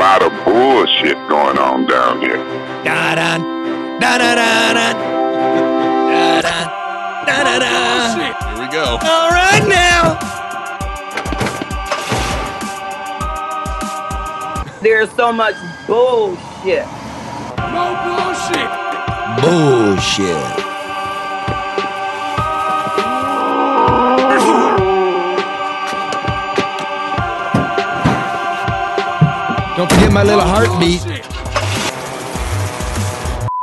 lot of bullshit going on down here. Da da da da da da da da da da. Here we go. All right now. There's so much bullshit. No bullshit. Bullshit. Don't forget my little heartbeat.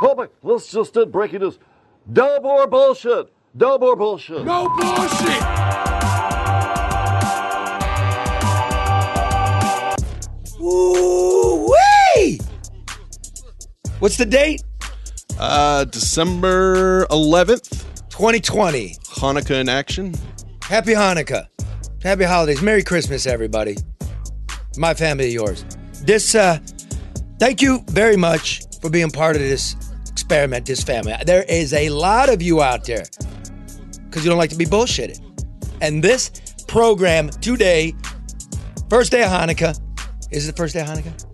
Oh my, let's just did breaking news. No more bullshit. No more bullshit. No bullshit. Woo wee! What's the date? Uh, December 11th, 2020. Hanukkah in action. Happy Hanukkah. Happy holidays. Merry Christmas, everybody. My family, yours. This, uh, thank you very much for being part of this experiment, this family. There is a lot of you out there because you don't like to be bullshitted. And this program today, first day of Hanukkah, is it the first day of Hanukkah?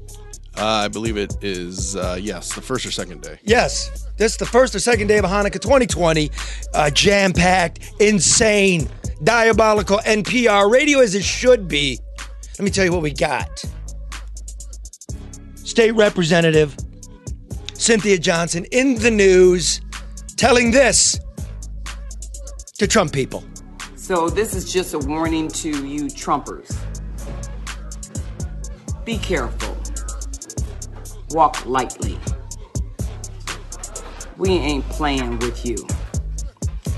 Uh, I believe it is, uh, yes, the first or second day. Yes, this is the first or second day of Hanukkah 2020. Uh, Jam packed, insane, diabolical NPR radio as it should be. Let me tell you what we got. State Representative Cynthia Johnson in the news telling this to Trump people. So this is just a warning to you Trumpers. Be careful. Walk lightly. We ain't playing with you.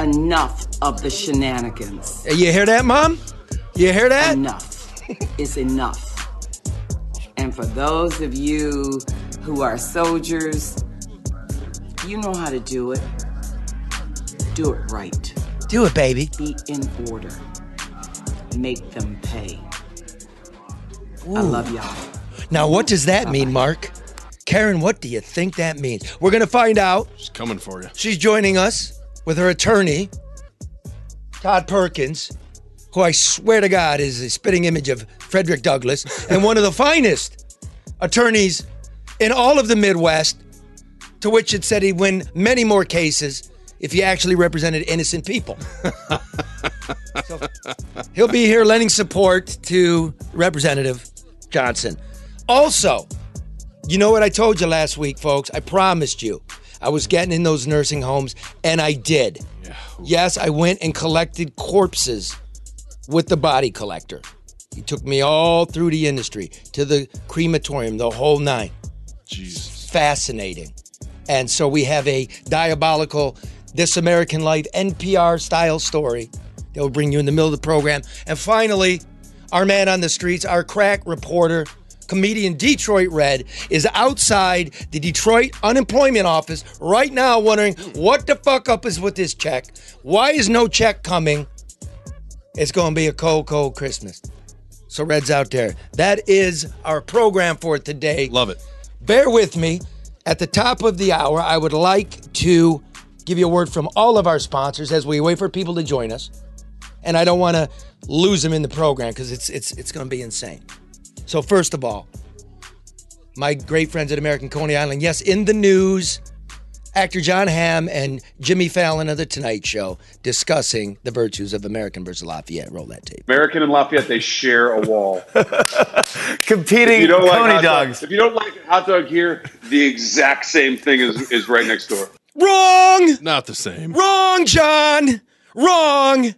Enough of the shenanigans. You hear that, Mom? You hear that? Enough is enough. And for those of you who are soldiers, you know how to do it. Do it right. Do it, baby. Be in order. Make them pay. I love y'all. Now, what does that mean, Mark? Karen, what do you think that means? We're going to find out. It's coming for you. She's joining us with her attorney, Todd Perkins, who I swear to God is a spitting image of Frederick Douglass and one of the finest attorneys in all of the Midwest, to which it said he'd win many more cases if he actually represented innocent people. so he'll be here lending support to Representative Johnson. Also, you know what I told you last week, folks? I promised you I was getting in those nursing homes, and I did. Yes, I went and collected corpses with the body collector. He took me all through the industry to the crematorium, the whole nine. Jesus. Fascinating. And so we have a diabolical This American Life NPR style story that will bring you in the middle of the program. And finally, our man on the streets, our crack reporter, comedian Detroit Red, is outside the Detroit unemployment office right now wondering what the fuck up is with this check? Why is no check coming? It's going to be a cold, cold Christmas. So, Red's out there. That is our program for today. Love it. Bear with me. At the top of the hour, I would like to give you a word from all of our sponsors as we wait for people to join us. And I don't want to lose them in the program because it's it's it's going to be insane. So first of all, my great friends at American Coney Island, yes, in the news, actor Jon Hamm and Jimmy Fallon of the Tonight Show discussing the virtues of American versus Lafayette. Roll that tape. American and Lafayette, they share a wall. Competing If you don't like Coney hot dog- dogs. if you don't like hot dog here, the exact same thing is, is right next door. Wrong! Not the same. Wrong, John! Wrong!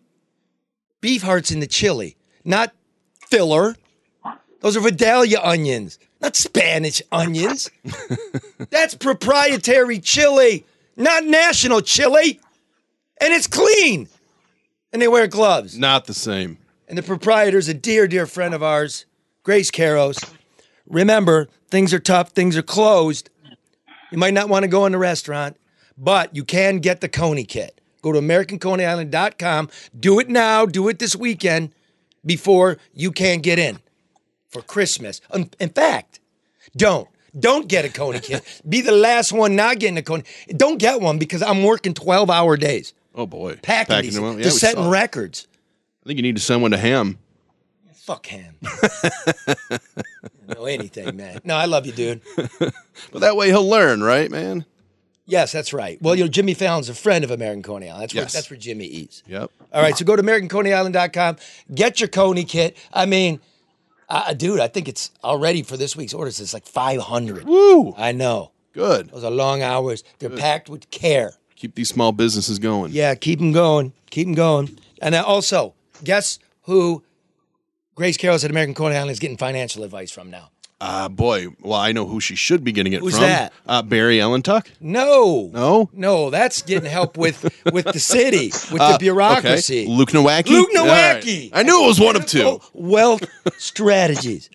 Beef hearts in the chili, not filler. Those are Vidalia onions, not Spanish onions. That's proprietary chili, not national chili. And it's clean. And they wear gloves. Not the same. And the proprietor's a dear, dear friend of ours, Grace Keros. Remember, things are tough, things are closed. You might not want to go in the restaurant, but you can get the Coney kit. Go to AmericanConeyIsland.com. Do it now, do it this weekend before you can't get in for Christmas. In in fact, don't. Don't get a Coney kit. Be the last one not getting a Coney. Don't get one because I'm working 12 hour days. Oh boy. Packing, these, them up. Yeah, just setting records. I think you need to send one to Hamm. Fuck him. know anything, man. No, I love you, dude. But that way he'll learn, right, man? Yes, that's right. Well, you know, Jimmy Fallon's a friend of American Coney Island. That's where Yes. that's where Jimmy eats. Yep. All right, so go to AmericanConeyIsland.com, get your Coney kit. I mean, uh, dude, I think it's already for this week's orders. It's like 500. Woo! I know. Good. Those are long hours. They're packed with care. Keep these small businesses going. Yeah, keep them going. Keep them going. And then also, guess who Grace Carroll's at American Coney Island is getting financial advice from now? Uh, boy, well, I know who she should be getting it Who's from. that? Uh, Barry Ellentuck. No. No? No, that's getting help with with the city, with Uh, the bureaucracy. Okay. Luke Nowacki. Luke All right. Nowacki. I knew it was one of two. Wealth strategies.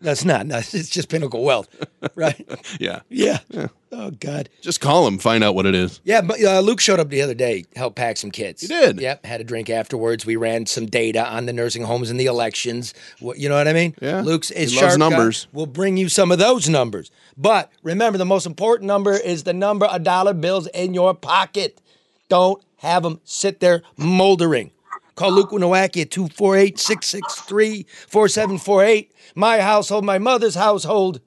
That's not. No, it's just pinnacle wealth, right? Yeah. Yeah. Oh God. Just call him, find out what it is. Yeah, but uh, Luke showed up the other day, helped pack some kids. He did? Yep. Had a drink afterwards. We ran some data on the nursing homes and the elections. What you know what I mean? Yeah. Luke's is sharp guy. numbers. We'll bring you some of those numbers. But remember, the most important number is the number of dollar bills in your pocket. Don't have them sit there moldering. Call Luke Nowacki at 248 663 4748. My household, my mother's household,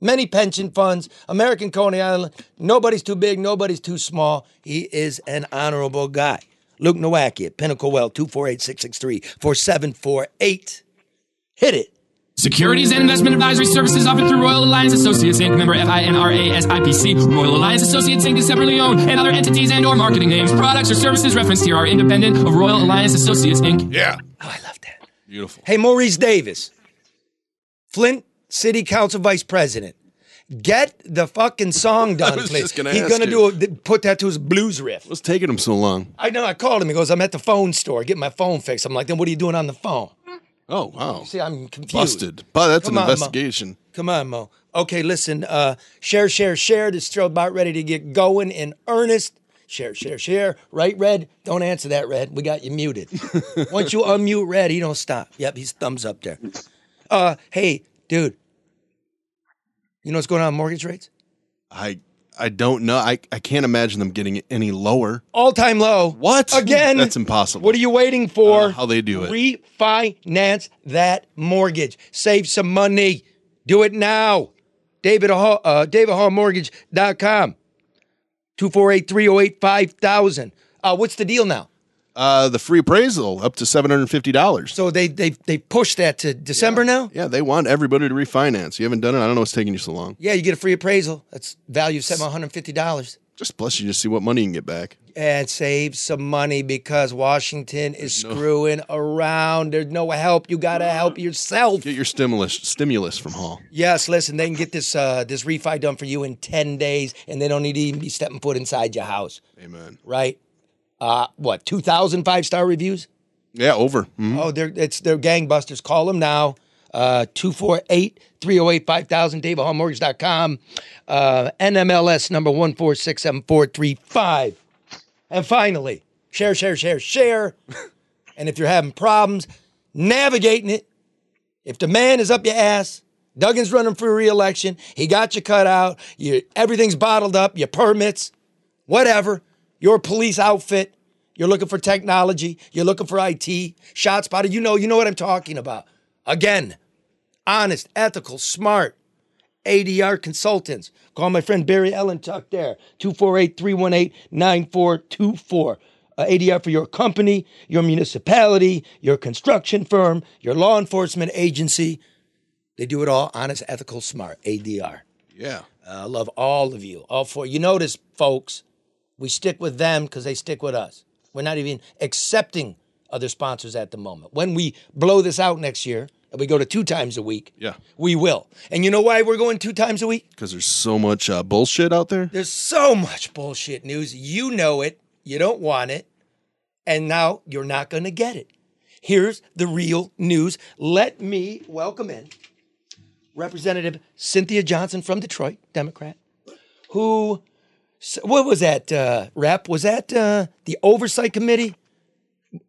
many pension funds, American Coney Island. Nobody's too big, nobody's too small. He is an honorable guy. Luke Nowacki at Pinnacle Well, 248 663 4748. Hit it. Securities and investment advisory services offered through Royal Alliance Associates Inc. Member FINRA SIPC. Royal Alliance Associates Inc. is separately owned, and other entities and or marketing names, products, or services referenced here are independent of Royal Alliance Associates Inc. Yeah. Oh, I love that. Beautiful. Hey, Maurice Davis, Flint City Council Vice President. Get the fucking song done, was please. just gonna He's ask gonna you. do a, put that to his blues riff. What's taking him so long? I know. I called him. He goes, "I'm at the phone store, getting my phone fixed." I'm like, "Then what are you doing on the phone?" Oh, wow. See, I'm confused. Busted. But that's Come an on, Mo. investigation. Come on, Mo. Okay, listen. Uh, share, share, share. This show about ready to get going in earnest. Share, share, share. Right, Red? Don't answer that, Red. We got you muted. Once you unmute Red, he don't stop. Yep, he's thumbs up there. Uh, hey, dude. You know what's going on mortgage rates? I I don't know. I, I can't imagine them getting any lower. All time low. What? Again? That's impossible. What are you waiting for? I don't know how they do it. Refinance that mortgage. Save some money. Do it now. David Hall, uh, DavidHallMortgage.com. 248-308-5000. Uh, what's the deal now? Uh, the free appraisal up to seven hundred and fifty dollars. So they they they pushed that to December now? Yeah, they want everybody to refinance. You haven't done it. I don't know what's taking you so long. Yeah, you get a free appraisal. That's value of $750. Just plus, you just see what money you can get back. and save some money because Washington is screwing around. There's no help. You got to help yourself. Get your stimulus stimulus from Hall. Yes, listen, they can get this uh, this refi done for you in 10 days and they don't need to even be stepping foot inside your house, Amen. right? Uh, what, 2,000 five-star reviews? Yeah, over. Mhm. Oh, they're it's they're gangbusters. Call them now. Uh 248-308-5000 davidhallmortgage.com. Uh NMLS number 1467435. And finally, share share share share. and if you're having problems navigating it, if the man is up your ass, Duggan's running for re-election, he got you cut out, you everything's bottled up, your permits, whatever, your police outfit, you're looking for technology, you're looking for IT, ShotSpotter, you know, you know what I'm talking about. Again, honest, ethical, smart. ADR Consultants. Call my friend Barry Ellentuck there, 248 318 9424. Uh, ADR for your company, your municipality, your construction firm, your law enforcement agency. They do it all honest, ethical, smart. ADR. Yeah. Uh, I love all of you, all four. You notice, folks, we stick with them because they stick with us. We're not even accepting other sponsors at the moment. When we blow this out next year and we go to two times a week, Yeah. we will. And you know why we're going two times a week? Because there's so much uh, bullshit out there. There's so much bullshit news. You know it. You don't want it. And now you're not going to get it. Here's the real news. Let me welcome in Representative Cynthia Johnson from Detroit, Democrat, who, what was that, uh, Rep? Was that uh, the Oversight Committee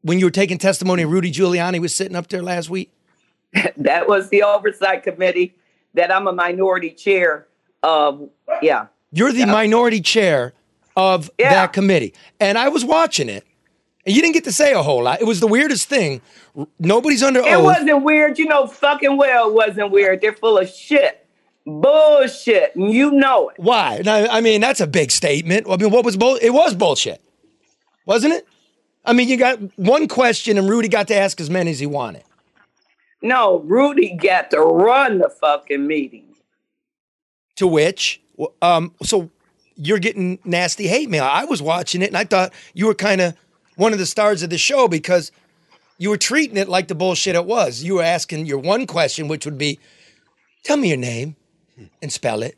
when you were taking testimony? Rudy Giuliani was sitting up there last week. that was the oversight committee that I'm a minority chair of. Yeah. You're the minority chair of Yeah. that committee. And I was watching it. And you didn't get to say a whole lot. It was the weirdest thing. Nobody's under It oath. wasn't weird. You know, fucking well it wasn't weird. They're full of shit. Bullshit. And you know it. Why? I mean, that's a big statement. I mean, what was bull? It was bullshit, wasn't it? I mean, you got one question, and Rudy got to ask as many as he wanted. No, Rudy got to run the fucking meeting. To which, um, so you're getting nasty hate mail. I was watching it, and I thought you were kind of one of the stars of the show because you were treating it like the bullshit it was. You were asking your one question, which would be, "Tell me your name and spell it.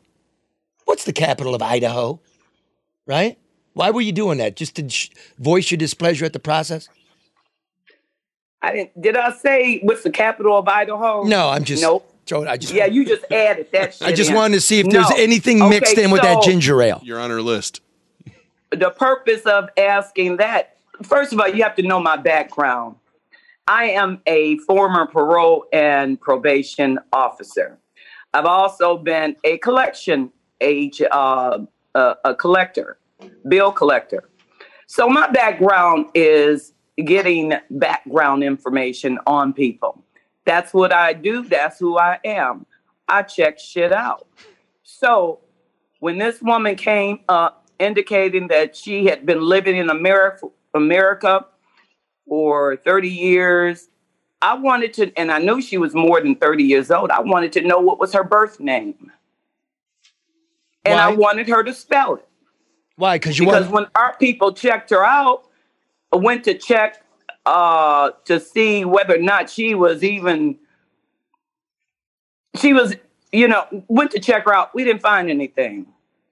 What's the capital of Idaho?" Right? Why were you doing that? Just to sh- voice your displeasure at the process? I didn't. Did I say what's the capital of Idaho? No, I'm just. Nope. Joe, I just. Yeah, you just added that shit. I just in. wanted to see if there's No. anything mixed Okay, in with that ginger ale. You're on our list. The purpose of asking that, first of all, you have to know my background. I am a former parole and probation officer. I've also been a collection age, uh, uh, a collector, bill collector. So my background is getting background information on people. That's what I do. That's who I am. I check shit out. So when this woman came up indicating that she had been living in America, America for 30 years, I wanted to, and I knew she was more than 30 years old. I wanted to know what was her birth name. And I wanted her to spell it. Why? Because you Because when our people checked her out, went to check uh, to see whether or not she was even, she was, you know, went to check her out. We didn't find anything.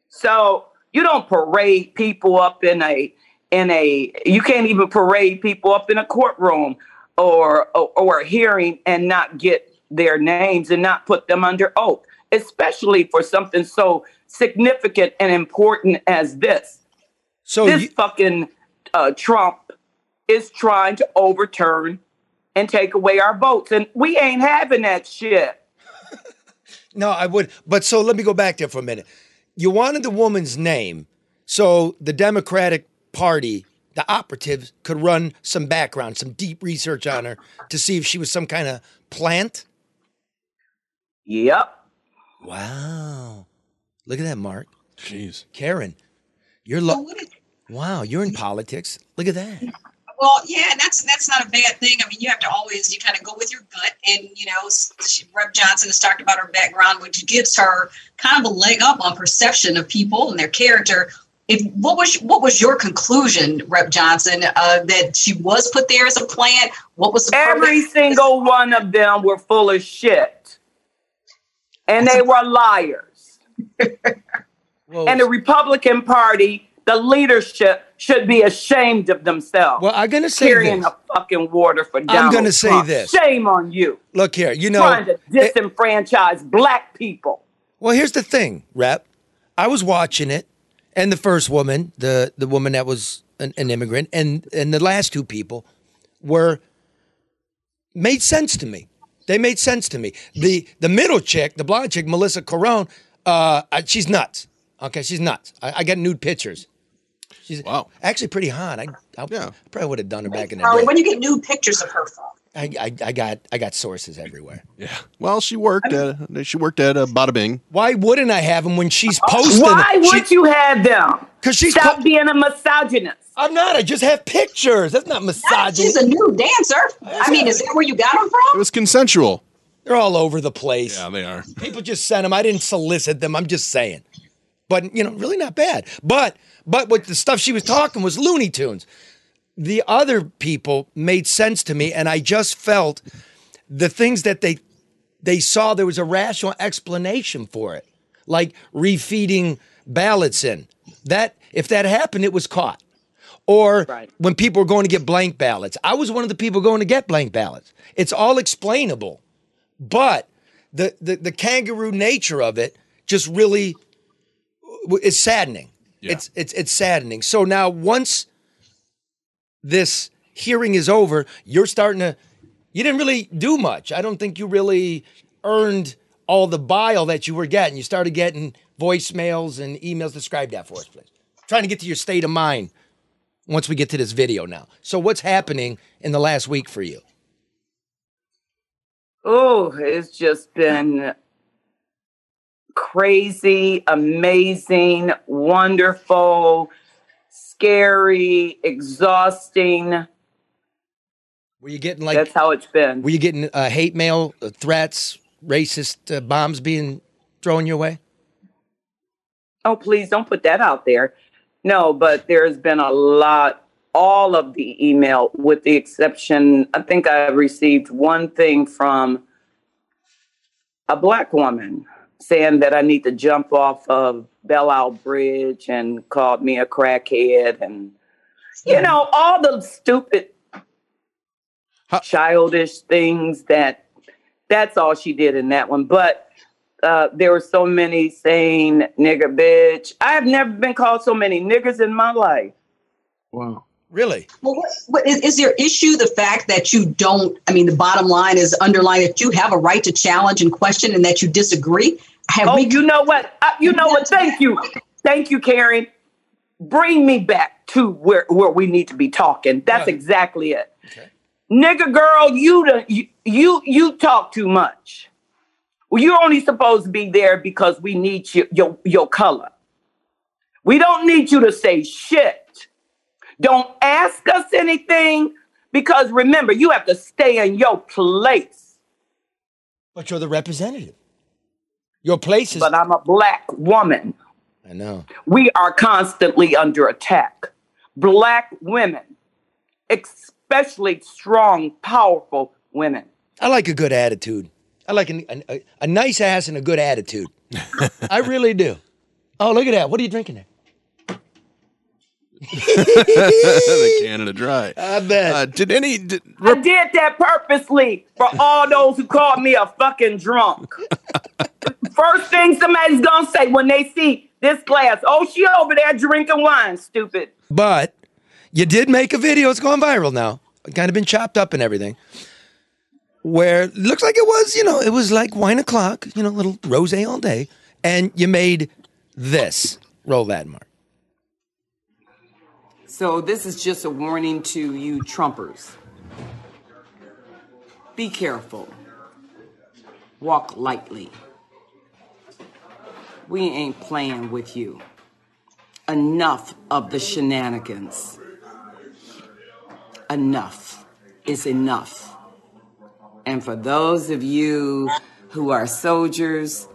So you don't parade people up in a, in a, you can't even parade people up in a courtroom or, or, or a hearing and not get their names and not put them under oath, especially for something so significant and important as this So this you, fucking uh, Trump is trying to overturn and take away our votes, and we ain't having that shit. no, I would. But so let me go back there for a minute. You wanted the woman's name, so the Democratic Party, the operatives, could run some background, some deep research on her to see if she was some kind of plant. Yep. Wow. Look at that, Mark. Jeez. Karen, you're So lo- oh, what is- wow. You're in politics. Look at that. Well, yeah, and that's that's not a bad thing. I mean, you have to always you kind of go with your gut, and you know, s- she, Rep Johnson has talked about her background, which gives her kind of a leg up on perception of people and their character. If what was what was your conclusion, Rep Johnson, uh, that she was put there as a plant? What was the Every purpose? single one of them were full of shit, and they were liars. Whoa. And the Republican Party, the leadership, should be ashamed of themselves. well, I'm gonna say carrying this. the fucking water for Donald gonna say Trump. this. Shame on you, Look here. You know. trying to it- disenfranchise black people. Well, here's the thing, Rep. I was watching it, and the first woman, the the woman that was an, an immigrant, and and the last two people were made sense to me. They made sense to me. The the middle chick, the blonde chick, Mellissa Carone, uh, she's nuts. Okay, she's nuts. I, I got nude pictures. She's Wow. actually pretty hot. I, I Yeah. probably would have done her back in the day. when you get nude pictures of her from? I, I, I got I got sources everywhere. Yeah. Well, she worked at she worked at uh, Bada Bing. Why wouldn't I have them when she's posting? Why would you have them? 'Cause she's Stop po- being a misogynist. I'm not. I just have pictures. That's not misogynist. She's a new dancer. I mean, is that where you got them from? It was consensual. They're all over the place. Yeah, they are. People just sent them. I didn't solicit them. I'm just saying. But you know, really not bad. But but what the stuff she was talking was Looney Tunes. The other people made sense to me, and I just felt the things that they they saw there was a rational explanation for it, like refeeding ballots in. That if that happened, it was caught. Or Right. when people were going to get blank ballots, I was one of the people going to get blank ballots. It's all explainable, but the the, the kangaroo nature of it just really is saddening. Yeah. It's it's it's saddening. So now once this hearing is over, you're starting to you didn't really do much. I don't think you really earned all the bile that you were getting. You started getting voicemails and emails. Describe that for us, please. Trying to get to your state of mind once we get to this video now. So what's happening in the last week for you? Oh, it's just been crazy, amazing, wonderful, scary, exhausting. Were you getting like That's how it's been. Were you getting uh, hate mail, uh, threats, racist uh, bombs being thrown your way? Oh, please don't put that out there. No, but there's been a lot, all of the email, with the exception, I think I received one thing from a black woman saying that I need to jump off of Belle Isle Bridge and called me a crackhead and, you know, all the stupid, childish things that that's all she did in that one. But uh, there were so many saying nigger bitch. I have never been called so many niggers in my life. Wow. Really? Well, what, what, is, is there issue the fact that you don't? I mean, the bottom line is underlying that you have a right to challenge and question, and that you disagree. Have oh, we? you know what? Uh, you know what? Thank you, thank you, Karen. Bring me back to where where we need to be talking. That's exactly it. Nigga, girl, you, the, you you you talk too much. Well, you're only supposed to be there because we need you, your your color. We don't need you to say shit. Don't ask us anything because remember, you have to stay in your place. But you're the representative. Your place is. But I'm a black woman. I know. We are constantly under attack. Black women, especially strong, powerful women. I like a good attitude. I like a, a, a nice ass and a good attitude. I really do. Oh, look at that. What are you drinking there? the Canada Dry. I bet. Uh, did any? Did, I did that purposely for all those who called me a fucking drunk. First thing somebody's gonna say when they see this glass, oh, she over there drinking wine, stupid. But you did make a video. It's going viral now. Kind of been chopped up and everything. Where looks like it was, you know, it was like wine o'clock, you know, little rose all day. And you made this. Roll that, Mark. So, this is just a warning to you Trumpers. Be careful. Walk lightly. We ain't playing with you. Enough of the shenanigans. Enough is enough. And for those of you who are soldiers,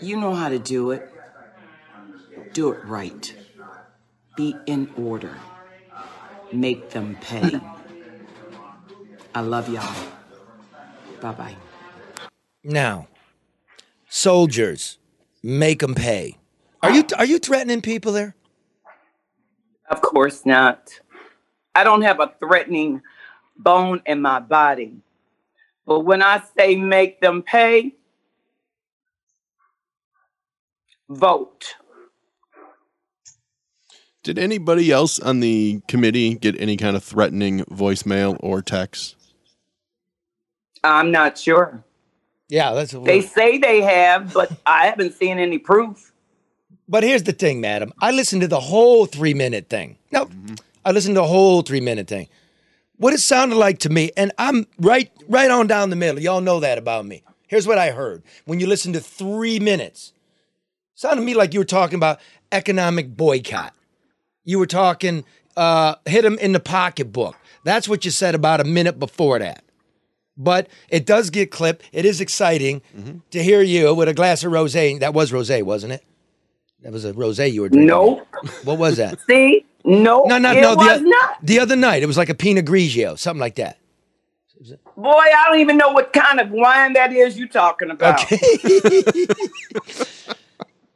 you know how to do it. Do it right. Be in order. Make them pay. I love y'all. Bye bye. Now, soldiers, make them pay. Are you are you threatening people there? Of course not. I don't have a threatening bone in my body. But when I say make them pay, vote. did anybody else on the committee get any kind of threatening voicemail or text? I'm not sure. Yeah, that's They say they have, but I haven't seen any proof. But here's the thing, madam. I listened to the whole three minute thing. No, I listened to the whole three minute thing. What it sounded like to me, and I'm right, right on down the middle. Y'all know that about me. Here's what I heard when you listen to three minutes. Sounded to me like you were talking about economic boycott. You were talking uh, hit him in the pocketbook. That's what you said about a minute before that. But it does get clipped. It is exciting to hear you with a glass of rosé. That was rosé, wasn't it? That was a rosé you were drinking. Nope. What was that? See? No, No, no, it no. was The, not. the other night, it was like a Pinot Grigio, something like that. Boy, I don't even know what kind of wine that is You're talking about. Okay.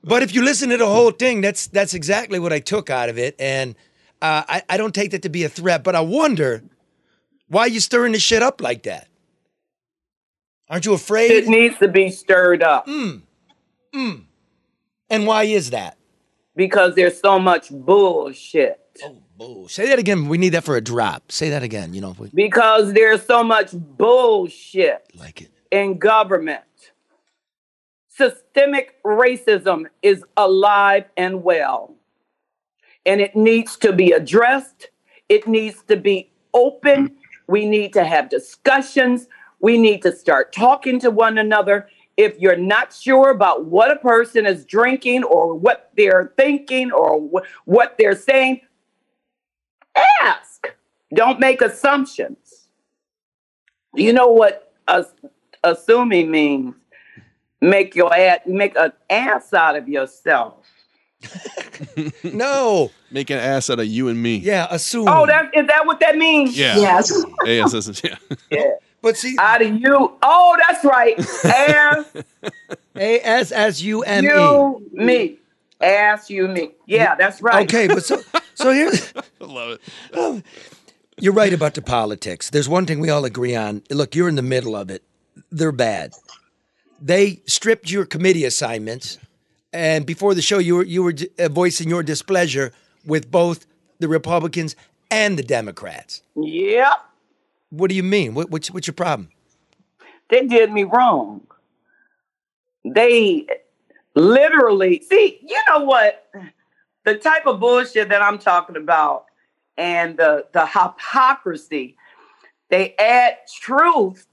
But if you listen to the whole thing, that's that's exactly what I took out of it, and uh, I, I don't take that to be a threat. But I wonder why you stirring the shit up like that. Aren't you afraid? It needs to be stirred up. Mm. Mm. And why is that? Because there's so much bullshit. Oh, say that again. We need that for a drop. Say that again. You know, we- Because there's so much bullshit Like it in government. Systemic racism is alive and well. and it needs to be addressed. It needs to be open. We need to have discussions. We need to start talking to one another. If you're not sure about what a person is drinking or what they're thinking or wh- what they're saying, ask. Don't make assumptions. You know what as- assuming means? Make your ad, make an ass out of yourself. no. Make an ass out of you and me. Yeah, assume. Oh, that is that what that means? Yeah. Yes. ASS, yeah. Yeah. But see, Out of you. Oh, that's right. Ass A S S U M E. you me. Ass you me. Yeah, that's right. Okay, but so so here's I love it. you're right about the politics. There's one thing we all agree on. Look, you're in the middle of it. They're bad. They stripped your committee assignments, and before the show, you were you were uh, voicing your displeasure with both the Republicans and the Democrats. Yep. What do you mean? What, what's what's your problem? They did me wrong. They literally see, you know what? The type of bullshit that I'm talking about and the the hypocrisy, they add truth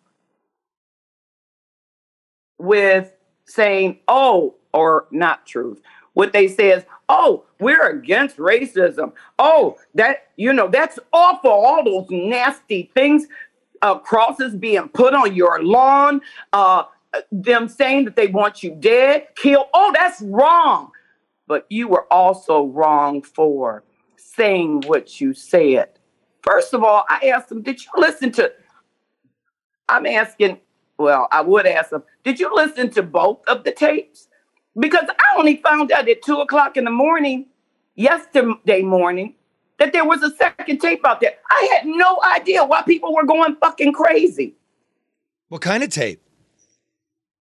with saying, oh, or not truth. What they say is, oh, we're against racism. Oh, that, you know, that's awful. All those nasty things, uh, crosses being put on your lawn, uh, them saying that they want you dead, killed. Oh, that's wrong. But you were also wrong for saying what you said. First of all, I asked them, did you listen to? I'm asking, well, I would ask them, did you listen to both of the tapes? Because I only found out at two o'clock in the morning, yesterday morning, that there was a second tape out there. I had no idea why people were going fucking crazy. What kind of tape?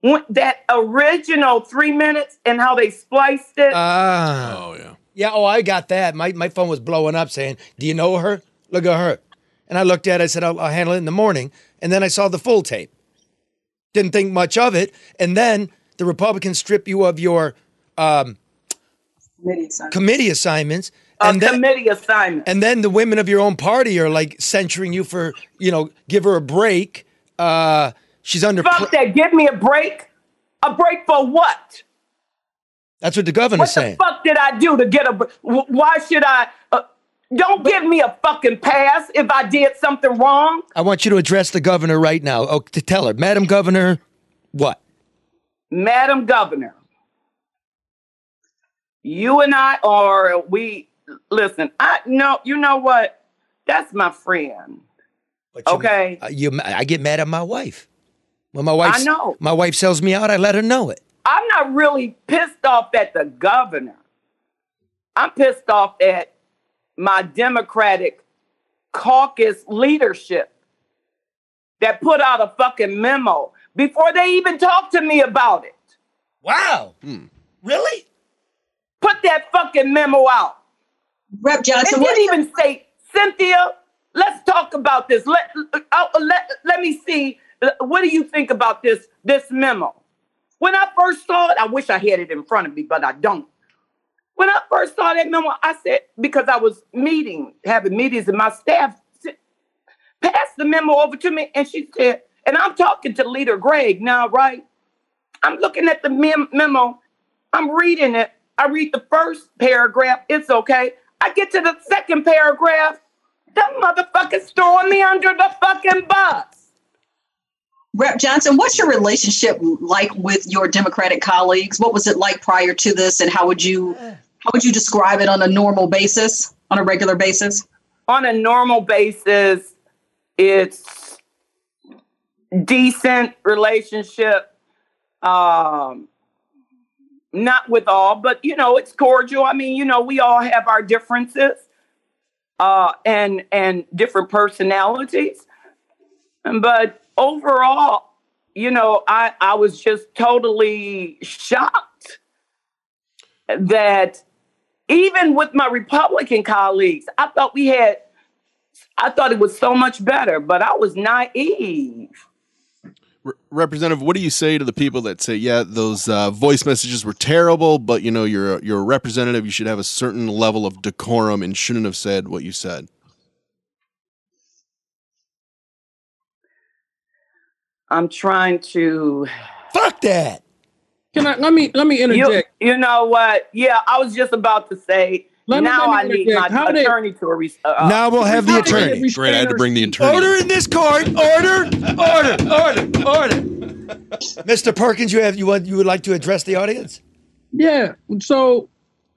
When- that original three minutes and how they spliced it. Ah. Oh yeah. Yeah, oh, I got that. My my phone was blowing up saying, "Do you know her? Look at her." And I looked at it. I said, "I'll, I'll handle it in the morning." And then I saw the full tape. Didn't think much of it. And then the Republicans strip you of your um, committee assignments. a And then, committee assignment. and then the women of your own party are like censuring you for, you know, give her a break. Uh, she's under. Fuck that. Give me a break. A break for what? That's what the governor's What the saying. fuck did I do to get a? Why should I? Uh, don't give me a fucking pass if I did something wrong. I want you to address the governor right now. Oh, to tell her, Madam Governor, what? Madam Governor, you and I are we listen, I know you know what? That's my friend. okay. Uh, you, I get mad at my wife. When my wife, I know. my wife sells me out, I let her know it. I'm not really pissed off at the governor. I'm pissed off at my Democratic caucus leadership that put out a fucking memo before they even talked to me about it. Wow. Really? Put that fucking memo out. Rep Johnson, It didn't even say, Cynthia, let's talk about this. Let, uh, let, let me see. uh, What do you think about this, this memo? When I first saw it, I wish I had it in front of me, but I don't. When I first saw that memo, I said, because I was meeting, having meetings, and my staff said, passed the memo over to me, and she said, and I'm talking to Leader Greig now, right? I'm looking at the mem- memo, I'm reading it. I read the first paragraph, it's okay. I get to the second paragraph, The motherfucker's throwing me under the fucking bus. Rep Johnson, what's your relationship like with your Democratic colleagues? What was it like prior to this, and how would you how would you describe it on a normal basis, on a regular basis? on a normal basis, it's decent relationship. Um, not with all, but you know, it's cordial. I mean, you know, we all have our differences uh, and and different personalities, but overall, you know, I I was just totally shocked that even with my Republican colleagues, I thought we had, I thought it was so much better, but I was naive. Representative, what do you say to the people that say, "Yeah, those uh, voice messages were terrible, but you know, you're a, you're a representative. You should have a certain level of decorum and shouldn't have said what you said." I'm trying to. Fuck that. Can I let me let me interject? You, you know what? Yeah, I was just about to say. Let me- now let me I need interject. my How they- attorney to. Re- uh, now we'll have the uh, attorney. Great, I had to bring the attorney. Order in this court. Order. Order. Order. Order. Mr. Perkins, you have you want you would like to address the audience? Yeah. So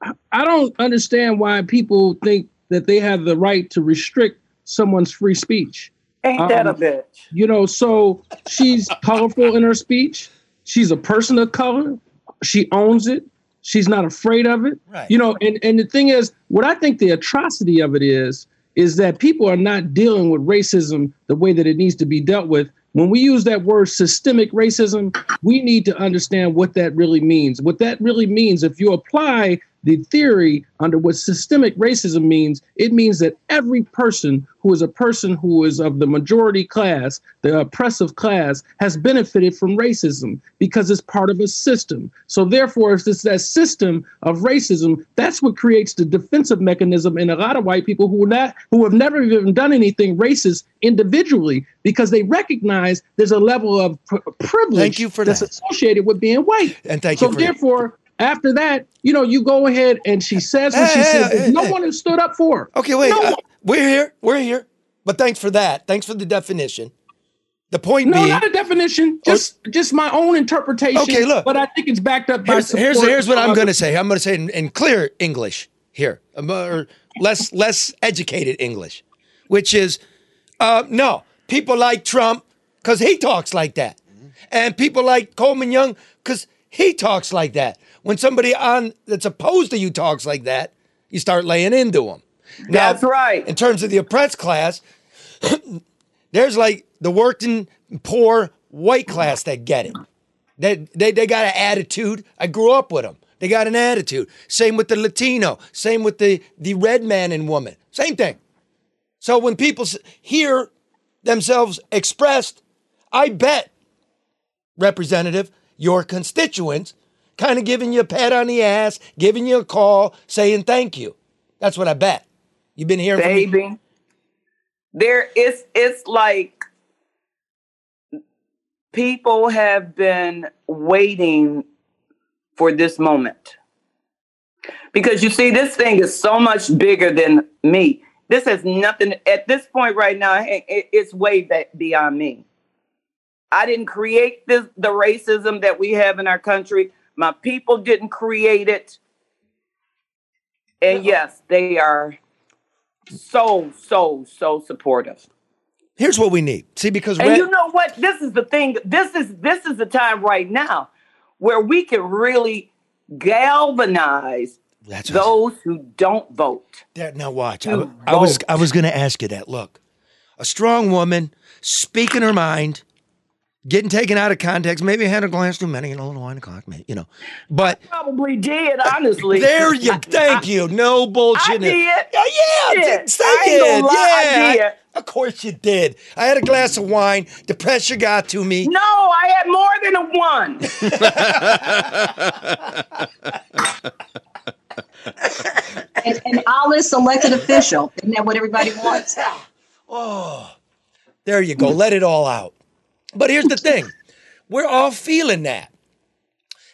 I- I don't understand why people think that they have the right to restrict someone's free speech. Ain't that a Um, bitch? You know, so she's colorful in her speech. She's a person of color. She owns it. She's not afraid of it. Right. You know, and, and the thing is, what I think the atrocity of it is, is that people are not dealing with racism the way that it needs to be dealt with. When we use that word systemic racism, we need to understand what that really means. What that really means, if you apply the theory under what systemic racism means, it means that every person who is a person who is of the majority class, the oppressive class, has benefited from racism because it's part of a system. So therefore, if it's that system of racism, that's what creates the defensive mechanism in a lot of white people who not who have never even done anything racist individually because they recognize there's a level of pr- privilege Thank you for that's that. associated with being white. And thank so you So therefore, after that, you know, you go ahead and she says what Hey, she hey, said. hey, no one has stood up for her. Okay, wait. No one. We're here. We're here. But thanks for that. Thanks for the definition. The point No, being, not a definition. Just just my own interpretation. Okay, look. But I think it's backed up by here's, here's, here's what I'm going to say. I'm going to say in, in clear English here, um, or less less educated English, which is uh, no. People like Trump because he talks like that, and people like Coleman Young because he talks like that. When somebody on that's opposed to you talks like that, you start laying into them. That's right. In terms of the oppressed class, there's like the working poor white class that get it. They, they, they got an attitude. I grew up with them. They got an attitude. Same with the Latino. Same with the, the red man and woman. Same thing. So when people hear themselves expressed, I bet, Representative, your constituents kind of giving you a pat on the ass, giving you a call, saying thank you. That's what I bet. You've been hearing from me. baby. There is it's like people have been waiting for this moment. Because you see, this thing is so much bigger than me. This has nothing at this point right now, it- it- it's way beyond me. I didn't create this the racism that we have in our country. My people didn't create it. And yes, they are so, so, so supportive. Here's what we need. See, because And red, you know what? This is the thing. This is this is the time right now where we can really galvanize That's those who don't vote. That, now watch. I, I was. I was going to ask you that. Look, a strong woman speaking her mind, getting taken out of context. Maybe I had a glass too many and a little wine o'clock. Maybe you know, but Probably did, honestly. there you. Thank you. No bullshit. I did. Yeah, yeah. Shit. Say I ain't gonna it. lie, I yeah. did. Of course you did. I had a glass of wine. The pressure got to me. No, I had more than a one. And, and Alice elected official. Isn't that what everybody wants? Oh, there you go. Let it all out. But here's the thing we're all feeling that.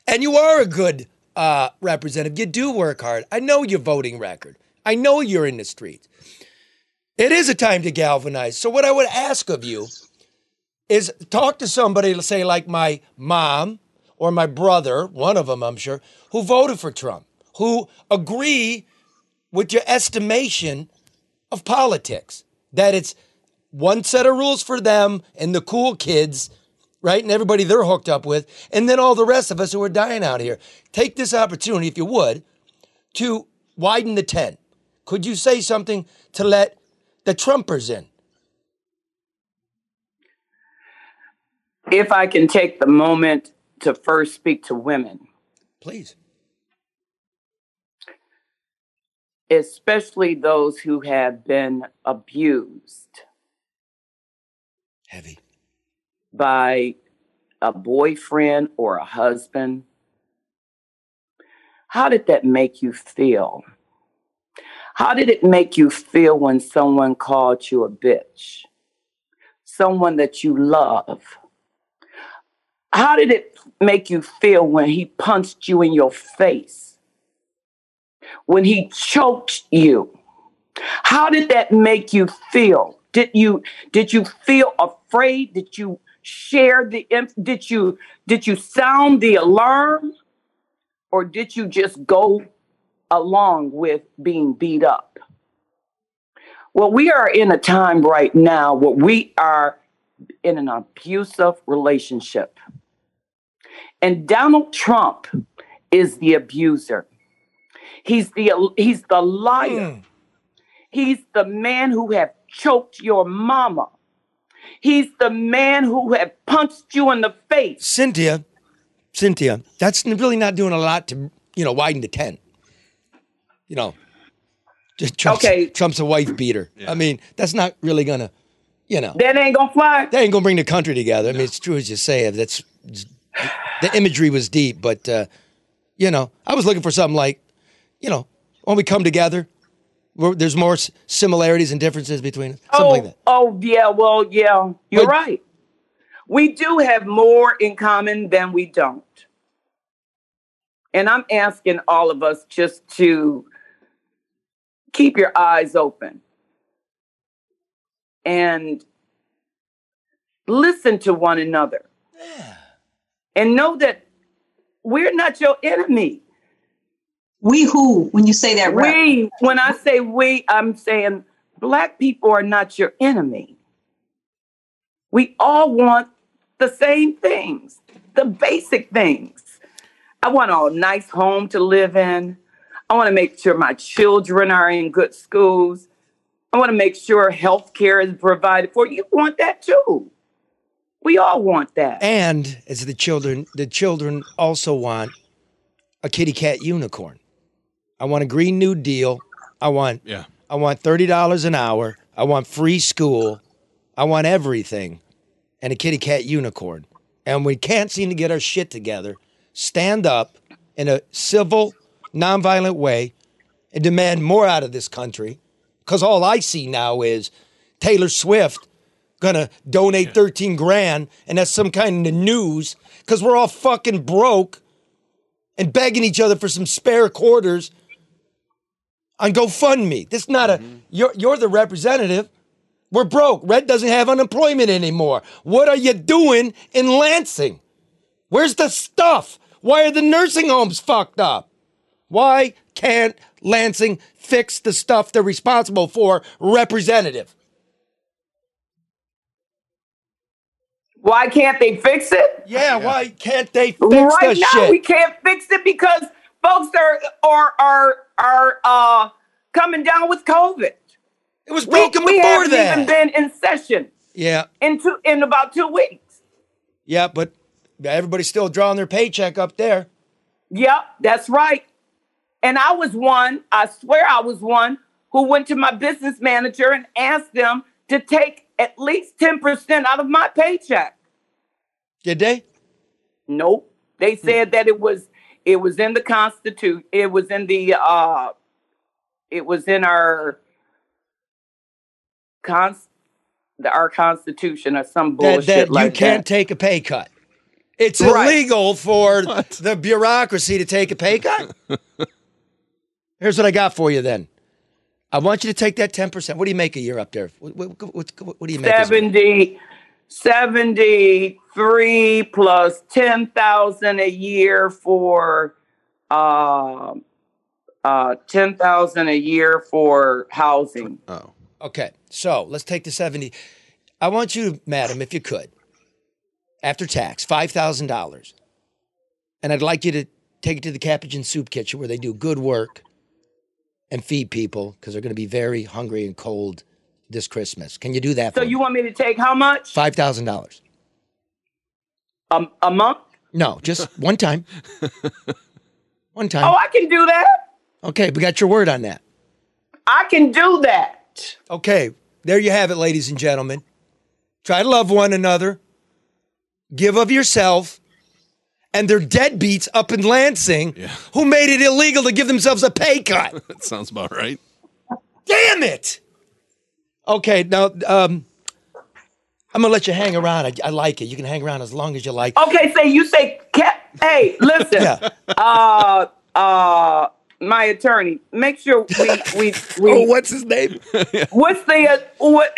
And you are a good uh, representative. You do work hard. I know your voting record, I know you're in the streets. It is a time to galvanize. So, what I would ask of you is talk to somebody, say, like my mom or my brother, one of them, I'm sure, who voted for Trump, who agree with your estimation of politics that it's one set of rules for them and the cool kids, right? And everybody they're hooked up with, and then all the rest of us who are dying out here. Take this opportunity, if you would, to widen the tent. Could you say something to let the Trumpers in? if I can take the moment to first speak to women, Please. especially those who have been abused Heavy. by a boyfriend or a husband, how did that make you feel? How did it make you feel when someone called you a bitch? Someone that you love. How did it make you feel when he punched you in your face? When he choked you? How did that make you feel? Did you did you feel afraid? Did you share the inf- did you did you sound the alarm or did you just go along with being beat up? Well, we are in a time right now where we are in an abusive relationship. And Donald Trump is the abuser. He's the he's the liar. Hmm. He's the man who have choked your mama. He's the man who have punched you in the face. Cynthia, Cynthia, that's really not doing a lot to you know widen the tent. You know, just Trump's, Okay. Trump's a wife beater. I mean, that's not really gonna, you know, That ain't gonna fly. that ain't gonna bring the country together. I mean, it's true as you say. That's the imagery was deep, but uh, you know, I was looking for something like, you know, when we come together, we're, there's more similarities and differences between us. Something oh, like that. oh yeah, well, yeah, you're But- right. We do have more in common than we don't. And I'm asking all of us just to keep your eyes open and listen to one another. And know that we're not your enemy. We who, when you say that, Rep? We, when I say we, I'm saying black people are not your enemy. We all want the same things, the basic things. I want a nice home to live in. I want to make sure my children are in good schools. I want to make sure health care is provided for. You want that too. We all want that. And as the children, the children also want a kitty cat unicorn. I want a green new deal. I want Yeah. I want thirty dollars an hour. I want free school. I want everything, and a kitty cat unicorn. And we can't seem to get our shit together. Stand up in a civil, nonviolent way and demand more out of this country. Because all I see now is Taylor Swift gonna donate 13 grand, and that's some kind of news. Because we're all fucking broke and begging each other for some spare quarters on GoFundMe. This is not a mm-hmm. you're you're the representative. We're broke. Red doesn't have unemployment anymore. What are you doing in Lansing? Where's the stuff? Why are the nursing homes fucked up? Why can't Lansing fix the stuff they're responsible for, representative? Why can't they fix it? Yeah, why can't they fix right the now shit? we can't fix it because folks are are are are uh coming down with COVID. It was We, broken we before haven't that. even been in session yeah, in two in about two weeks. yeah, but everybody's still drawing their paycheck up there. Yep, that's right. And I was one, I swear I was one who went to my business manager and asked them to take at least 10% out of my paycheck. Did they? Nope. They said that it was it was in the constitution. It was in the uh it was in our cons the, our constitution or some That, bullshit that like you can't that. take a pay cut. It's Right. illegal for the bureaucracy to take a pay cut. Here's what I got for you then. I want you to take that 10%. What do you make a year up there? What, what, what, what do you make? 70 73 plus 10,000 a year for uh uh 10,000 a year for housing. Oh. Okay, so let's take the 70. I want you, madam, if you could, after tax, $5,000. And I'd like you to take it to the Capuchin Soup Kitchen where they do good work and feed people because they're going to be very hungry and cold this Christmas. Can you do that So for me? you want me to take how much? $5,000. A, a month? No, just one time. one time. Oh, I can do that. Okay, we got your word on that. I can do that. Okay, there you have it, ladies and gentlemen. Try to love one another. give of yourself, and they're deadbeats up in Lansing who made it illegal to give themselves a pay cut. that sounds about right. Damn it! Okay, now um, I'm gonna let you hang around. I, I like it. You can hang around as long as you like. Okay, say you say, hey, listen, Yeah. uh, uh, my attorney, make sure we we we. Oh, what's his name? What's the uh, what?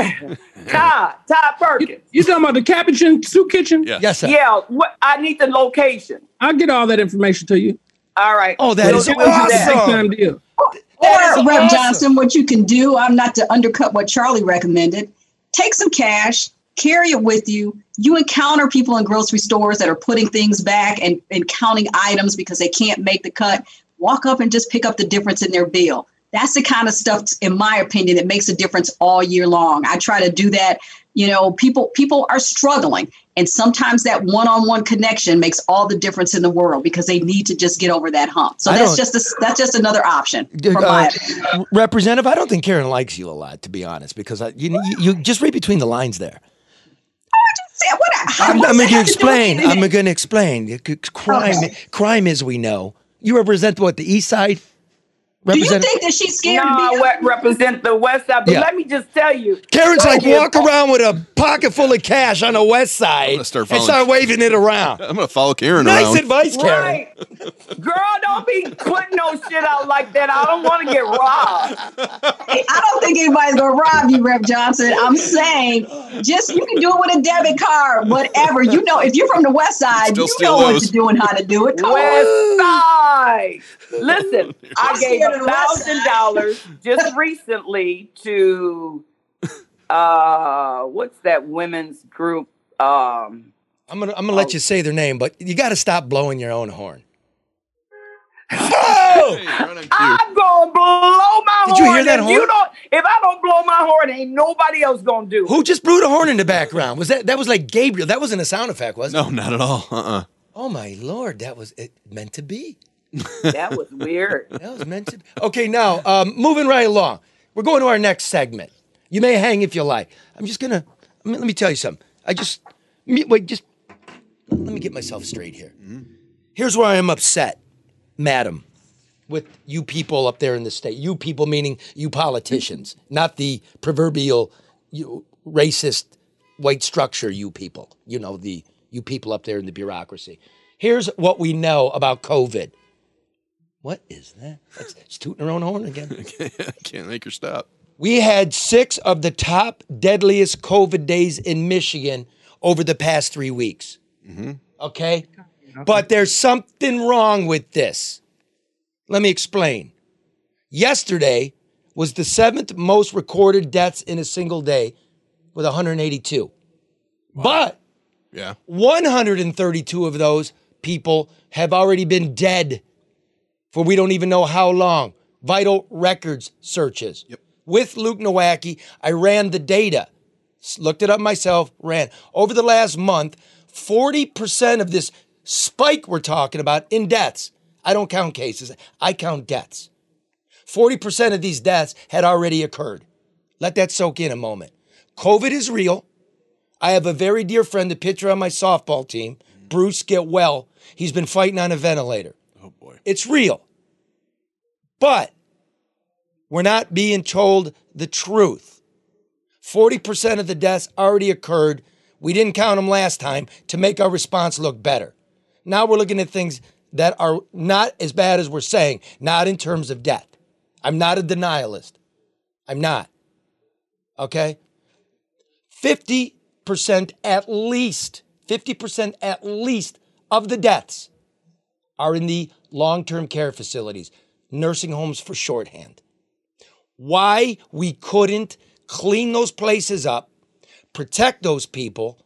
Todd Todd Perkins. You talking about the Capuchin Soup Kitchen? Yeah. Yes, sir. Yeah, what? I need the location. I'll get all that information to you. All right. Oh, that We'll is do that. Time deal. Or Rev awesome. Johnson, what you can do, I'm not to undercut what Charlie recommended. Take some cash, carry it with you. You encounter people in grocery stores that are putting things back and, and counting items because they can't make the cut. Walk up and just pick up the difference in their bill. That's the kind of stuff, in my opinion, that makes a difference all year long. I try to do that. You know, people people are struggling, and sometimes that one-on-one connection makes all the difference in the world because they need to just get over that hump. So I that's just a, that's just another option. Uh, my Representative, I don't think Karen likes you a lot, to be honest, because I, you, you, you just read between the lines there. What, how, I'm, I'm going to explain. I'm going to explain. Crime, Okay. crime, as we know, you represent what the East Side. Do you think that she's scared No, to I be? represent the West Side, but Yeah. let me just tell you. Karen's like Yeah. walk oh. around with a pocket full of cash on the West Side gonna start and following- start waving it around. I'm gonna follow Karen Nice around. advice, Karen. Right. Girl, don't be putting no shit out like that. I don't want to get robbed. Hey, I don't think anybody's gonna rob you, Rev Johnson. I'm saying, just you can do it with a debit card, whatever. You know, if you're from the West Side, you steal know what those. to do and how to do it. Come on. West Side. Listen, I gave scared of a the West thousand dollars just recently to uh what's that women's group? Um I'm gonna I'm gonna let you say their name, but you got to stop blowing your own horn. Hey, right. I'm gonna blow my horn. Did you hear that if horn? You don't if I don't blow my horn, ain't nobody else gonna do it. Who just blew the horn in the background? Was that that was like Gabriel? That wasn't a sound effect, was it? No, not at all. Uh-uh. Oh my lord, that was it meant to be. That was weird. That was meant to be. Okay, now um, moving right along. We're going to our next segment. You may hang if you like. I'm just gonna I mean, let me tell you something. I just me- wait, just let me get myself straight here. Here's where I am upset, madam, with you people up there in the state. You people meaning you politicians, not the proverbial you, racist white structure. You people, you know the you people up there in the bureaucracy. Here's what we know about COVID. What is that? That's it's tooting her own horn again. I can't make her stop. We had six of the top deadliest COVID days in Michigan over the past three weeks. Mm-hmm. Okay? But there's something wrong with this. Let me explain. Yesterday was the seventh most recorded deaths in a single day with 182. But Yeah. 132 of those people have already been dead for we don't even know how long. Vital records searches. Yep. With Luke Nowacki, I ran the data, looked it up myself, ran. Over the last month, 40% of this spike we're talking about in deaths, I don't count cases, I count deaths. 40% of these deaths had already occurred. Let that soak in a moment. COVID is real. I have a very dear friend, the pitcher on my softball team, Bruce Get Well. He's been fighting on a ventilator. Oh boy. It's real. But we're not being told the truth. 40% of the deaths already occurred. We didn't count them last time to make our response look better. Now we're looking at things that are not as bad as we're saying, not in terms of death. I'm not a denialist. I'm not. Okay? 50% at least, 50% at least of the deaths are in the long term care facilities, nursing homes for shorthand. Why we couldn't clean those places up, protect those people,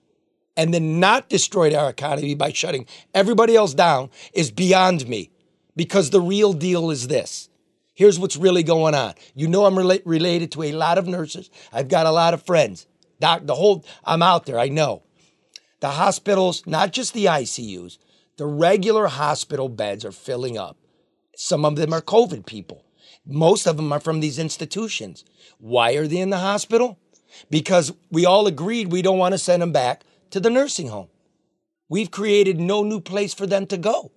and then not destroy our economy by shutting everybody else down is beyond me. Because the real deal is this. Here's what's really going on. You know, I'm rela- related to a lot of nurses. I've got a lot of friends. Doc, the whole, I'm out there. I know. The hospitals, not just the ICUs, the regular hospital beds are filling up. Some of them are COVID people. Most of them are from these institutions. Why are they in the hospital? Because we all agreed we don't want to send them back to the nursing home. We've created no new place for them to go.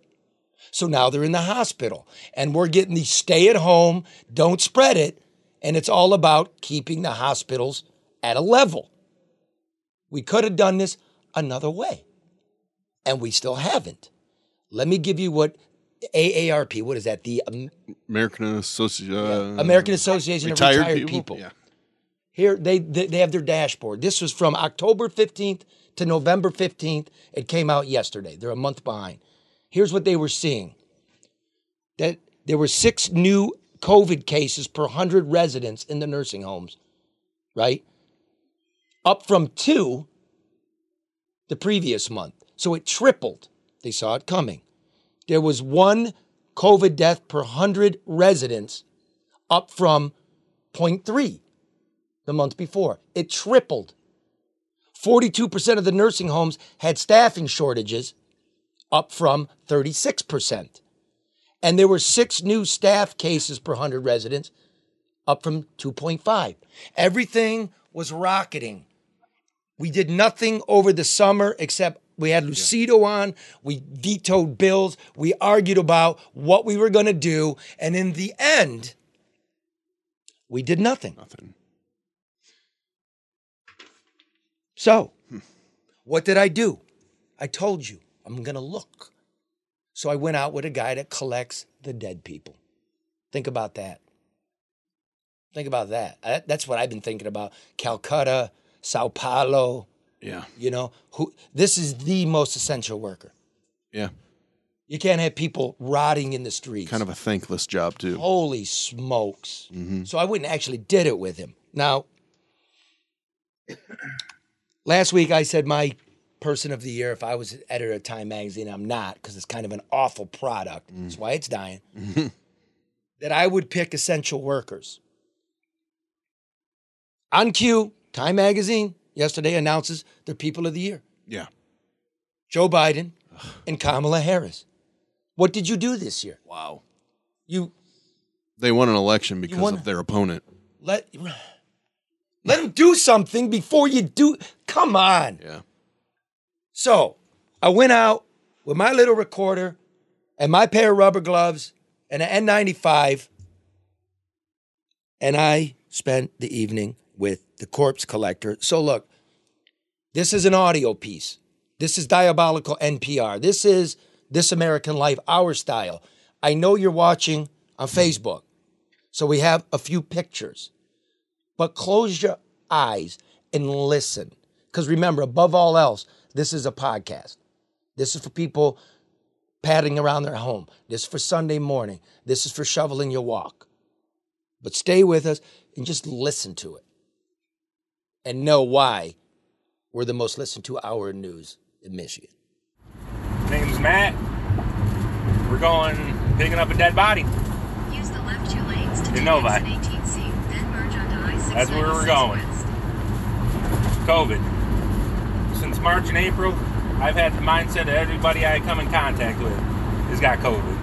So now they're in the hospital and we're getting the stay at home, don't spread it. And it's all about keeping the hospitals at a level. We could have done this another way, and we still haven't. Let me give you what AARP, what is that? The um, American Association. American Association of Retired Retired People? People. Yeah. Here, they, they they have their dashboard. This was from October 15th to November 15th. It came out yesterday. They're a month behind. Here's what they were seeing. That there were six new COVID cases per 100 residents in the nursing homes, right? Up from two the previous month. So it tripled. They saw it coming. There was one COVID death per 100 residents, up from 0.3 the month before. It tripled. 42% of the nursing homes had staffing shortages, up from 36%. And there were six new staff cases per 100 residents, up from 2.5. Everything was rocketing. We did nothing over the summer except we had Lucido on. We vetoed bills. We argued about what we were going to do. And in the end, we did nothing. Nothing. So, hmm. what did I do? I told you, I'm going to look. So I went out with a guy that collects the dead people. Think about that. Think about that. Uh, that's what I've been thinking about. Calcutta, Sao Paulo. Yeah. You know, who this is the most essential worker. Yeah. You can't have people rotting in the streets. Kind of a thankless job, too. Holy smokes. Mm-hmm. So I wouldn't actually did it with him. Now, last week I said my person of the year, if I was editor of Time Magazine, I'm not because it's kind of an awful product. That's why it's dying. that I would pick essential workers. On cue, Time Magazine yesterday announces the people of the year Yeah. Joe Biden and Kamala Harris. What did you do this year? Wow. You They won an election because won- of their opponent. let let them do something before you do. Come on. Yeah. So I went out with my little recorder and my pair of rubber gloves and an N95, and I spent the evening with the corpse collector. So look, this is an audio piece. This is diabolical NPR. This is This American Life, our style. I know you're watching on Facebook, so we have a few pictures. But close your eyes and listen. Because remember, above all else, this is a podcast. This is for people padding around their home. This is for Sunday morning. This is for shoveling your walk. But stay with us and just listen to it and know why we're the most listened to hour in news in Michigan. Name's Matt. We're going picking up a dead body. Use the left two lanes to In take Novi. 18C, then merge onto I-696 That's where we're going. west. COVID. Since March and April, I've had the mindset that everybody I come in contact with has got COVID.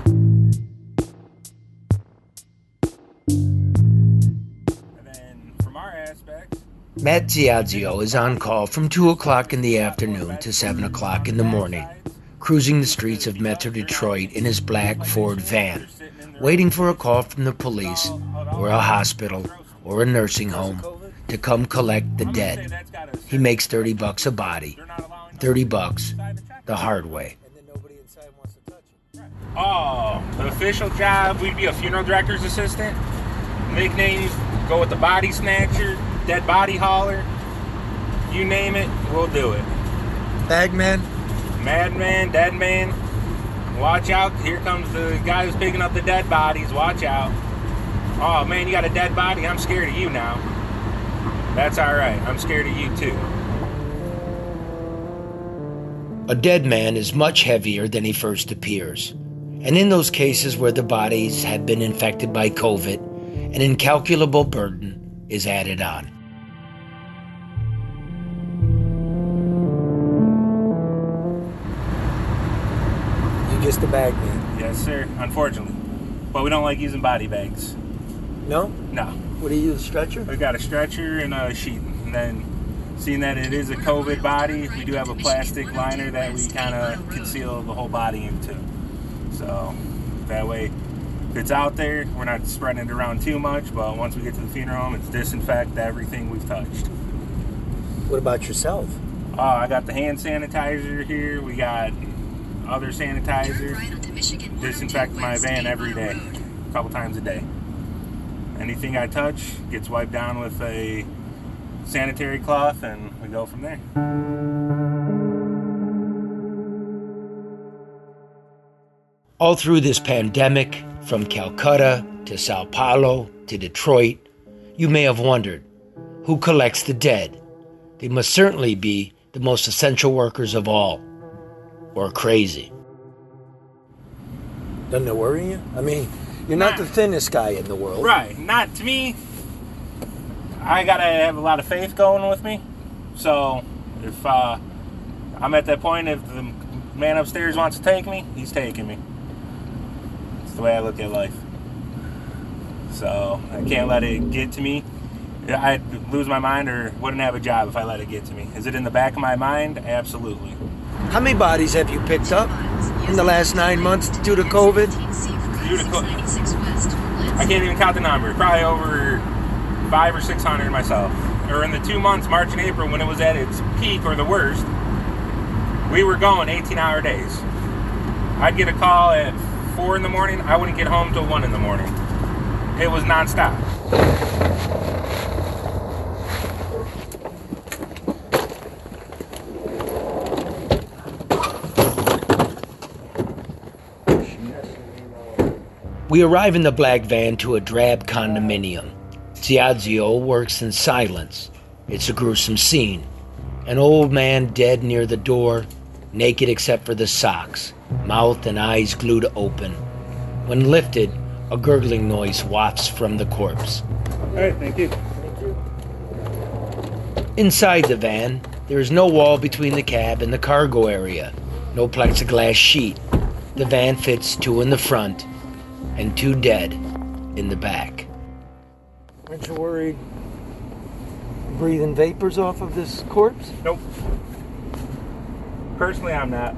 Matt Ziazio is on call from 2 o'clock in the afternoon to 7 o'clock in the morning, cruising the streets of Metro Detroit in his black Ford van, waiting for a call from the police or a hospital or a nursing home to come collect the dead. He makes 30 bucks a body. 30 bucks the hard way. oh, the official job, we'd be a funeral director's assistant. Nicknames go with the body snatcher, dead body hauler. You name it, we'll do it. Bagman? Madman, dead man. Watch out, here comes the guy who's picking up the dead bodies. Watch out. Oh man, you got a dead body. I'm scared of you now. That's alright. I'm scared of you too. A dead man is much heavier than he first appears. And in those cases where the bodies have been infected by COVID, an incalculable burden is added on. You just a bag man. Yes, sir. Unfortunately. But we don't like using body bags. No? No. What do you use, a stretcher? We got a stretcher and a sheet. And then seeing that it is a COVID body, we do have a plastic liner that we kind of conceal the whole body into. So that way, if it's out there, we're not spreading it around too much. But once we get to the funeral home, it's disinfect everything we've touched. What about yourself? Uh, I got the hand sanitizer here. We got other sanitizer. Disinfect my van every day, a couple times a day. Anything I touch gets wiped down with a sanitary cloth, and we go from there. All through this pandemic, from Calcutta to Sao Paulo to Detroit, you may have wondered who collects the dead? They must certainly be the most essential workers of all, or crazy. Doesn't it worry you? I mean, you're not the thinnest guy in the world. Right. Not to me. I gotta have a lot of faith going with me. So if uh, I'm at that point, if the man upstairs wants to take me, he's taking me. The way I look at life. So I can't let it get to me. I'd lose my mind or wouldn't have a job if I let it get to me. Is it in the back of my mind? Absolutely. How many bodies have you picked up in the last nine months due to COVID? Due to co- I can't even count the number. Probably over five or six hundred myself. Or in the two months, March and April, when it was at its peak or the worst, we were going 18 hour days. I'd get a call at four in the morning. I wouldn't get home till one in the morning. It was nonstop. We arrive in the black van to a drab condominium. Ziadzio works in silence. It's a gruesome scene. An old man dead near the door, naked except for the socks, mouth and eyes glued open. When lifted, a gurgling noise wafts from the corpse. All right, thank you. Thank you. Inside the van, there is no wall between the cab and the cargo area, no plexiglass sheet. The van fits two in the front and two dead in the back. Aren't you worried breathing vapors off of this corpse? Nope. Personally, I'm not.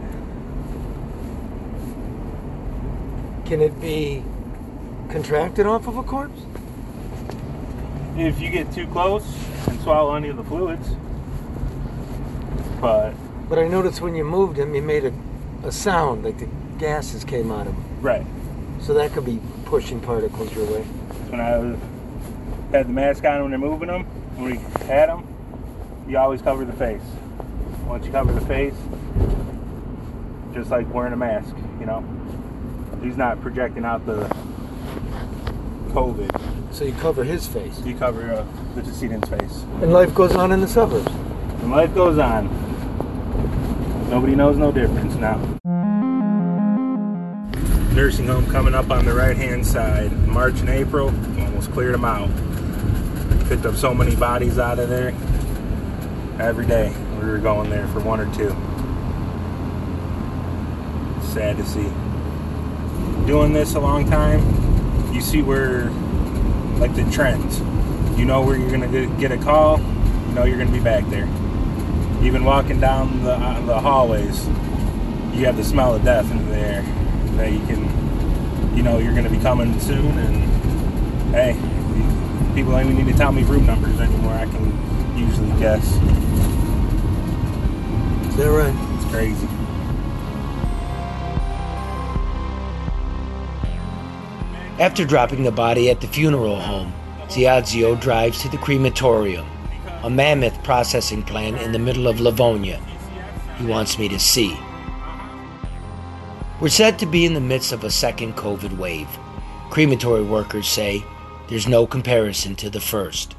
Can it be contracted off of a corpse? If you get too close and swallow any of the fluids. But But I noticed when you moved him, you made a, a sound like the gases came out of him. right So that could be pushing particles your way. when I was, had the mask on when they're moving them, when we had them, you always cover the face. Once you cover the face, just like wearing a mask, you know, he's not projecting out the COVID. So you cover his face. You cover uh, the decedent's face. And life goes on in the suburbs. And life goes on. Nobody knows no difference now. Nursing home coming up on the right hand side. March and April, almost cleared them out. Picked up so many bodies out of there. Every day we were going there for one or two. Sad to see. Doing this a long time, you see where, like the trends. You know where you're gonna get- get a call. You know you're gonna be back there. Even walking down the uh, the hallways, you have the smell of death in the air. That you can, you know, you're gonna be coming soon. And hey, people don't even need to tell me room numbers anymore. I can usually guess. Is that right? It's crazy. After dropping the body at the funeral home, Ziadzio drives to the crematorium, a mammoth processing plant in the middle of Livonia. He wants me to see. We're said to be in the midst of a second COVID wave. Crematory workers say there's no comparison to the first.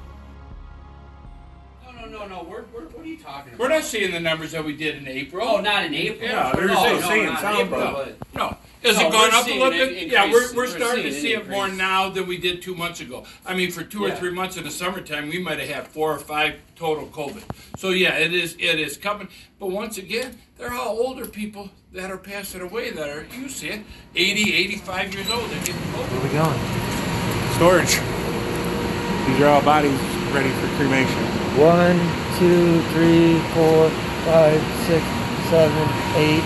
No, no, no. We're, we're, what are you talking about? We're not seeing the numbers that we did in April. Oh, not in April? Yeah, they're no, saying, no, saying not in some, April, but but- no. Has No, it gone we're up a seeing little an bit? Yeah, we're, we're We're starting to seeing see an it more increase. now than we did two months ago. I mean, for two or Yeah. three months in the summertime, we might have had four or five total COVID. So yeah, it is it is coming. But once again, they're all older people that are passing away that are you see it, 80, 85 years old. They're getting COVID. Where are we going? Storage. These are all bodies ready for cremation. One, two, three, four, five, six, seven, eight,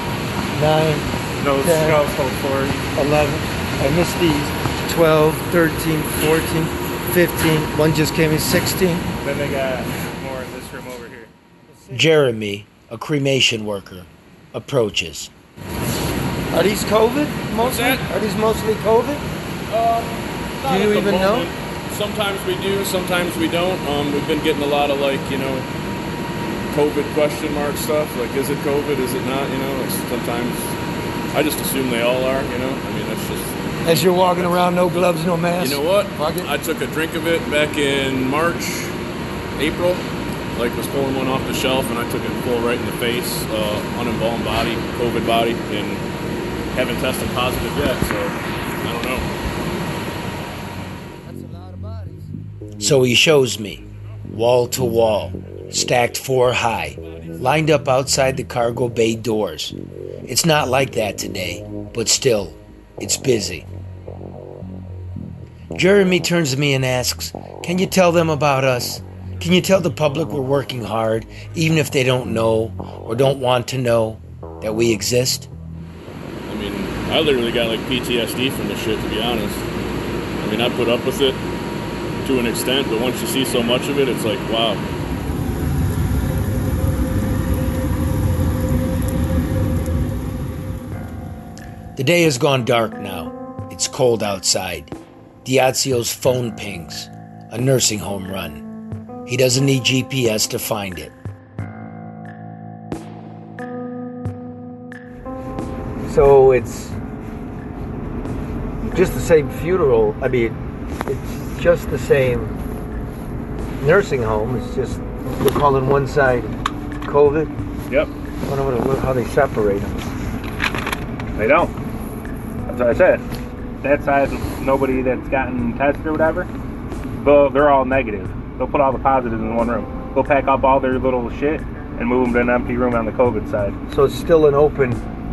nine, No 10, household for 11. I missed these. 12, 13, 14, 15. One just came in 16. Then they got more in this room over here. Jeremy, a cremation worker, approaches. Are these COVID mostly? Are these mostly COVID? Not Do you at the even know? Sometimes we do, sometimes we don't. Um, we've been getting a lot of like, you know, COVID question mark stuff. Like, is it COVID? Is it not? You know, it's sometimes I just assume they all are. You know, I mean, that's just. As you're walking around, no gloves, no mask. You know what? I took a drink of it back in March, April. Like was pulling one off the shelf, and I took it full right in the face, uh, unembalmed body, COVID body, and haven't tested positive yet. So I don't know. That's a lot of bodies. So he shows me, wall to wall, stacked four high, lined up outside the cargo bay doors. It's not like that today, but still, it's busy. Jeremy turns to me and asks, Can you tell them about us? Can you tell the public we're working hard, even if they don't know or don't want to know that we exist? I mean, I literally got like PTSD from this shit, to be honest. I mean, I put up with it to an extent, but once you see so much of it, it's like, wow. The day has gone dark now. It's cold outside. Diazio's phone pings. A nursing home run. He doesn't need GPS to find it. So it's just the same funeral. I mean, it's just the same nursing home. It's just they're calling one side COVID. Yep. I wonder how they separate them. They don't. What I said. That side, nobody that's gotten tested or whatever, but they're all negative. They'll put all the positives in one room. They'll pack up all their little shit and move them to an empty room on the COVID side. So it's still an open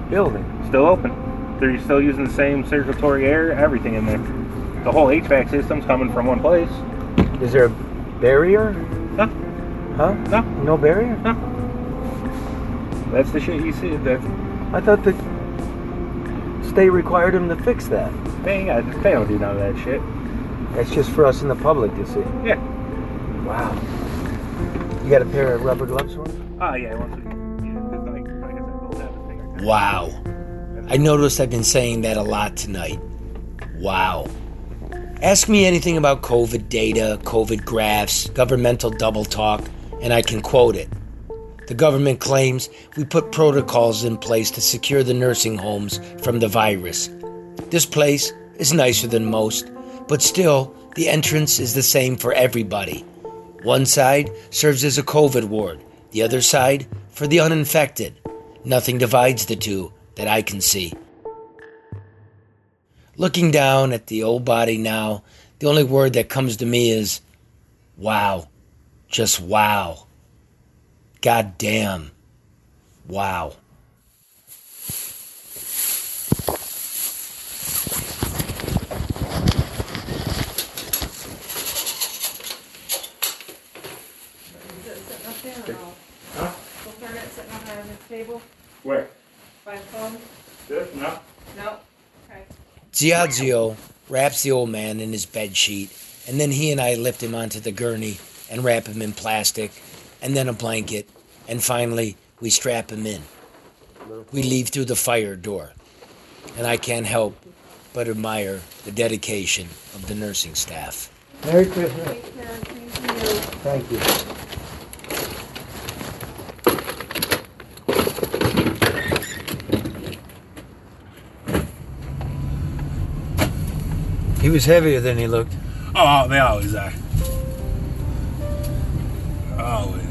building. Still open. They're still using the same circulatory air, everything in there. The whole HVAC system's coming from one place. Is there a barrier? No. Huh? No. No barrier? No. That's the shit you see. That's I thought the state required him to fix that. they, ain't got- they don't do none of that shit. That's just for us in the public to see. Yeah. Wow. You got a pair of rubber gloves for me? Oh ah, yeah, once we, yeah, 'cause like, like I said, they'll have a thing. Wow. I noticed I've been saying that a lot tonight. Wow. Ask me anything about COVID data, COVID graphs, governmental double talk, and I can quote it. The government claims we put protocols in place to secure the nursing homes from the virus. This place is nicer than most, but still, the entrance is the same for everybody. One side serves as a COVID ward, the other side for the uninfected. Nothing divides the two that I can see. Looking down at the old body now, the only word that comes to me is wow. Just wow. God damn. Wow. Huh? sitting up there on this table Where? By phone? This? No. No. Okay. Ziazio wraps the old man in his bed sheet, and then he and I lift him onto the gurney and wrap him in plastic, and then a blanket, and finally we strap him in. We leave through the fire door, and I can't help but admire the dedication of the nursing staff. Merry Christmas. Thank you. He was heavier than he looked. Oh, they always are. Always.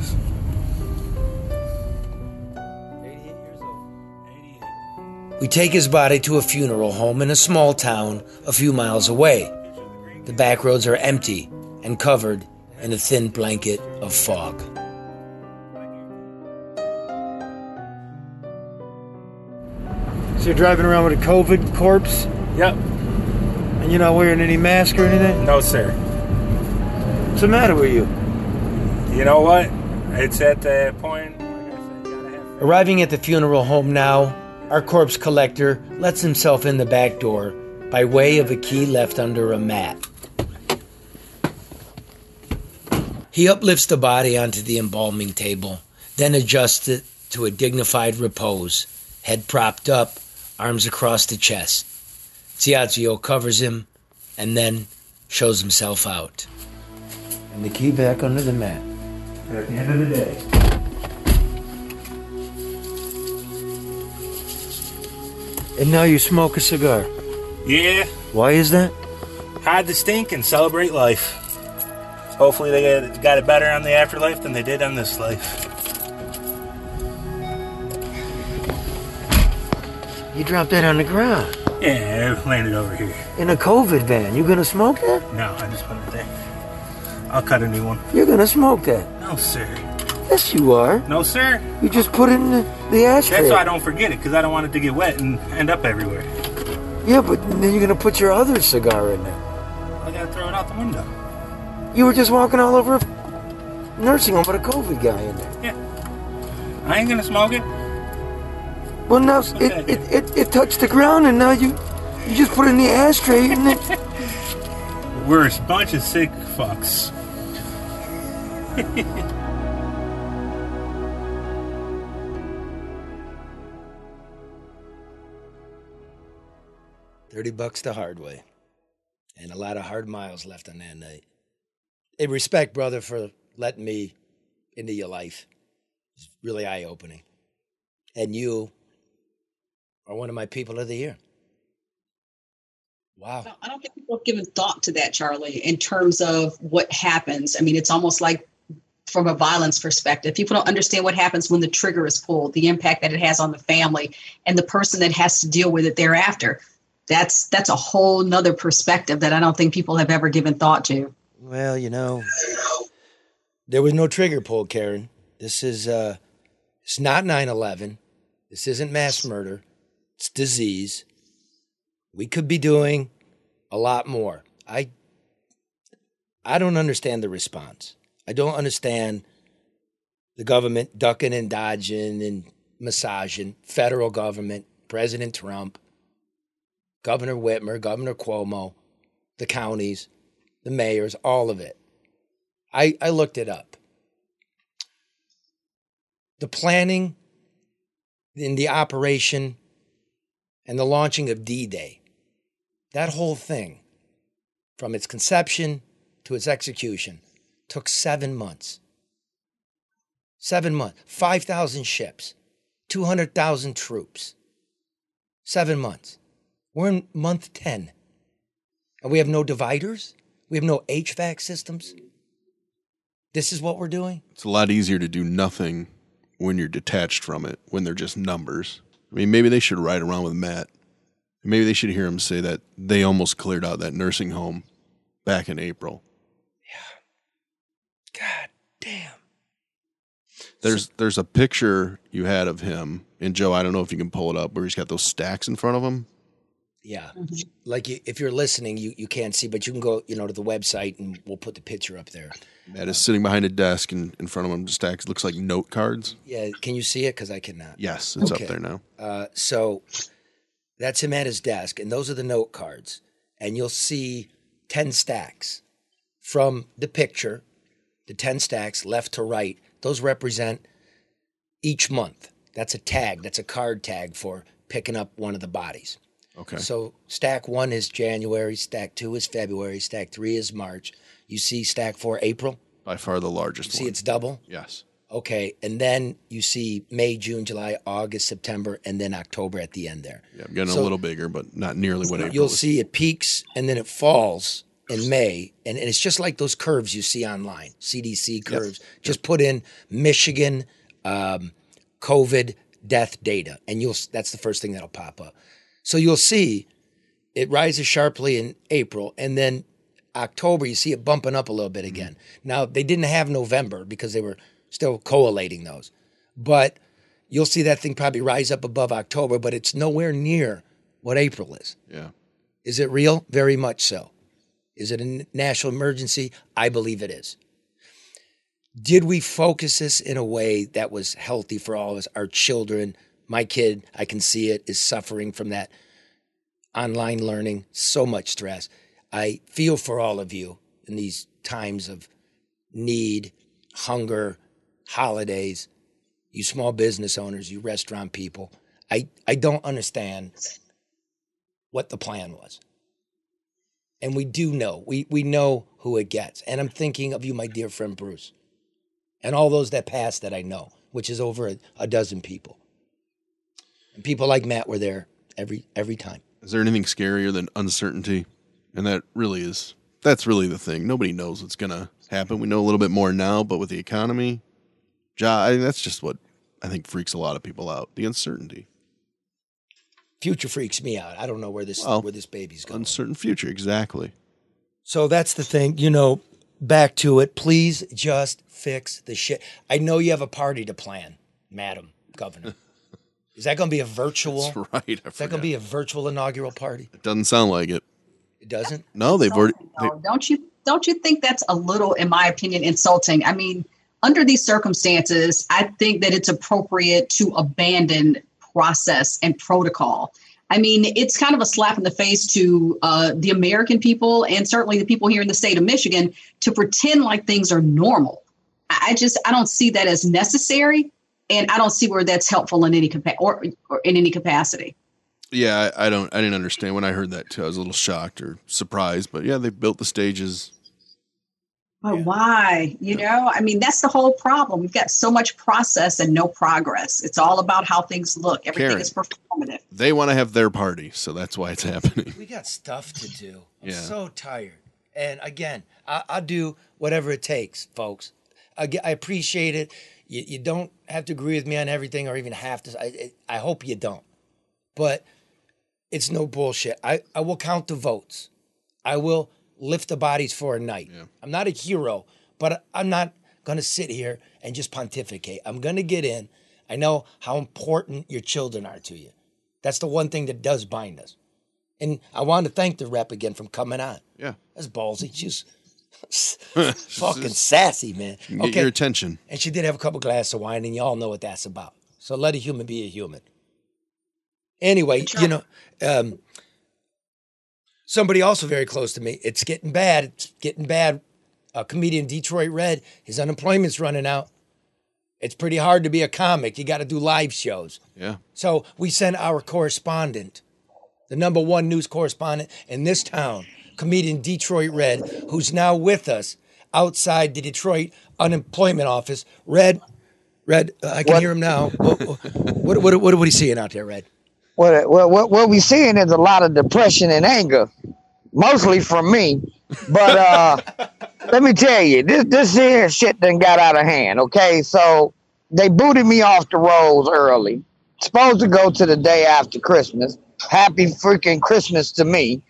We take his body to a funeral home in a small town a few miles away. The back roads are empty and covered in a thin blanket of fog. So you're driving around with a COVID corpse? Yep. And you're not wearing any mask or anything? No, sir. What's the matter with you? You know what? It's at the point. Arriving at the funeral home now, our corpse collector lets himself in the back door by way of a key left under a mat. He uplifts the body onto the embalming table, then adjusts it to a dignified repose, head propped up, arms across the chest. Ziazio covers him and then shows himself out. And the key back under the mat. At the end of the day. And now you smoke a cigar. Yeah, Why is that? hide the stink and celebrate life. Hopefully, they got- it better on the afterlife than they did on this life. You dropped that on the ground. Yeah, I landed over here. In a COVID van. You gonna smoke that? No, I just put it there. I'll cut a new one. You're gonna smoke that. No, sir. Yes, you are. No, sir. You just put it in the, the ashtray. That's why I don't forget it, because I don't want it to get wet and end up everywhere. Yeah, but then you're gonna put your other cigar in there. I gotta throw it out the window. You were just walking all over a nursing home with a COVID guy in there. Yeah. I ain't gonna smoke it. Well, now it, it, it, it touched the ground, and now you you just put it in the ashtray, and then We're a bunch of sick fucks. thirty bucks the hard way, and a lot of hard miles left on that night. In respect, brother, for letting me into your life. It's really eye opening, and you are one of my people of the year. Wow. I don't think people have given thought to that, Charlie, in terms of what happens. I mean, it's almost like from a violence perspective, people don't understand what happens when the trigger is pulled, the impact that it has on the family and the person that has to deal with it thereafter. That's that's a whole nother perspective that I don't think people have ever given thought to. Well, you know, there was no trigger pull, Karen. This is uh it's not 9/11. This isn't mass murder. It's disease. We could be doing a lot more. I I don't understand the response. I don't understand the government ducking and dodging and massaging, federal government, President Trump, Governor Whitmer, Governor Cuomo, the counties, the mayors, all of it. I, I looked it up. The planning in the operation and the launching of D Day, that whole thing, from its conception to its execution, took seven months. Seven months, 5,000 ships, 200,000 troops. Seven months. We're in month 10. And we have no dividers? We have no HVAC systems? This is what we're doing? It's a lot easier to do nothing when you're detached from it, when they're just numbers. I mean, maybe they should ride around with Matt. Maybe they should hear him say that they almost cleared out that nursing home back in April. Yeah. God damn. There's there's a picture you had of him, and Joe, I don't know if you can pull it up, where he's got those stacks in front of him. Yeah. Like you, if you're listening, you, you can't see, but you can go, you know, to the website and we'll put the picture up there. Matt is sitting behind a desk, and in front of him stacks looks like note cards. Yeah, can you see it? Because I cannot. Yes, it's Okay. up there now. Uh, so that's him at his desk, and those are the note cards. And you'll see 10 stacks from the picture, the 10 stacks left to right. Those represent each month. That's a tag, that's a card tag for picking up one of the bodies. Okay. So stack one is January, stack two is February, stack three is March. You see stack four, April? By far the largest See, one. it's double? Yes. Okay. And then you see May, June, July, August, September, and then October at the end there. Yeah, I'm getting So- a little bigger, but not nearly what April You'll is. see it peaks and then it falls in May. And, and it's just like those curves you see online, CDC curves. Just put in Michigan um, COVID death data, and you'll that's the first thing that'll pop up. So you'll see it rises sharply in April, and then October you see it bumping up a little bit again. Mm-hmm. Now they didn't have November because they were still collating those, but you'll see that thing probably rise up above October, but it's nowhere near what April is. Yeah. Is it real? Very much so. Is it a national emergency? I believe it is. did we focus this in a way that was healthy for all of us? Our children, my kid, I can see it, is suffering from that online learning, so much stress. I feel for all of you in these times of need, hunger, holidays, you small business owners, you restaurant people. I, I don't understand what the plan was. And we do know, we, we know who it gets. And I'm thinking of you, my dear friend Bruce, and all those that passed that I know, which is over a, a dozen people. And people like Matt were there every every time. Is there anything scarier than uncertainty? And that really is that's really the thing. Nobody knows what's gonna happen. We know a little bit more now, but with the economy, ja, I, that's just what I think freaks a lot of people out. The uncertainty. Future freaks me out. I don't know where this Well, where this baby's going. Uncertain future, exactly. So that's the thing, you know, back to it. Please just fix the shit. I know you have a party to plan, Madam Governor. Is that going to be a virtual? That's right. I Is that going to be a virtual inaugural party? It doesn't sound like it. It doesn't. No, they've already. They, don't you don't you think that's a little, in my opinion, insulting? I mean, under these circumstances, I think that it's appropriate to abandon process and protocol. I mean, it's kind of a slap in the face to uh, the American people and certainly the people here in the state of Michigan to pretend like things are normal. I I just I don't see that as necessary, and I don't see where that's helpful in any capa- or, or in any capacity. yeah, I, I don't. I didn't understand when I heard that too. I was a little shocked or surprised, but yeah, they built the stages. But why? You know, I mean, that's the whole problem. We've got so much process and no progress. It's all about how things look. Everything Karen. is performative. They want to have their party, so that's why it's happening. We got stuff to do. I'm Yeah. so tired. And again, I, I'll do whatever it takes, folks. I, I appreciate it. You, you don't have to agree with me on everything or even have to. I, I hope you don't. But it's no bullshit. I, I will count the votes. I will lift the bodies for a night. I'm not a hero, but I'm not going to sit here and just pontificate. I'm going to get in. I know how important your children are to you. That's the one thing that does bind us. And I want to thank the rep again from coming on. Yeah. That's ballsy. She's fucking sassy, man. Get your attention. And she did have a couple glasses of wine, and y'all know what that's about. So let a human be a human. Anyway, you know, um, somebody also very close to me. It's getting bad. It's getting bad. A comedian, Detroit Red, his unemployment's running out. It's pretty hard to be a comic. You got to do live shows. Yeah. So we sent our correspondent, the number one news correspondent in this town, comedian Detroit Red, who's now with us outside the Detroit unemployment office. Red, Red, uh, I can What- hear him now. What, what, what, what, are you seeing out there, Red? What, what, what, what we seeing is a lot of depression and anger, mostly from me. But uh, let me tell you, this this here shit done got out of hand. Okay, so they booted me off the rolls early. Supposed to go to the day after Christmas. Happy freaking Christmas to me.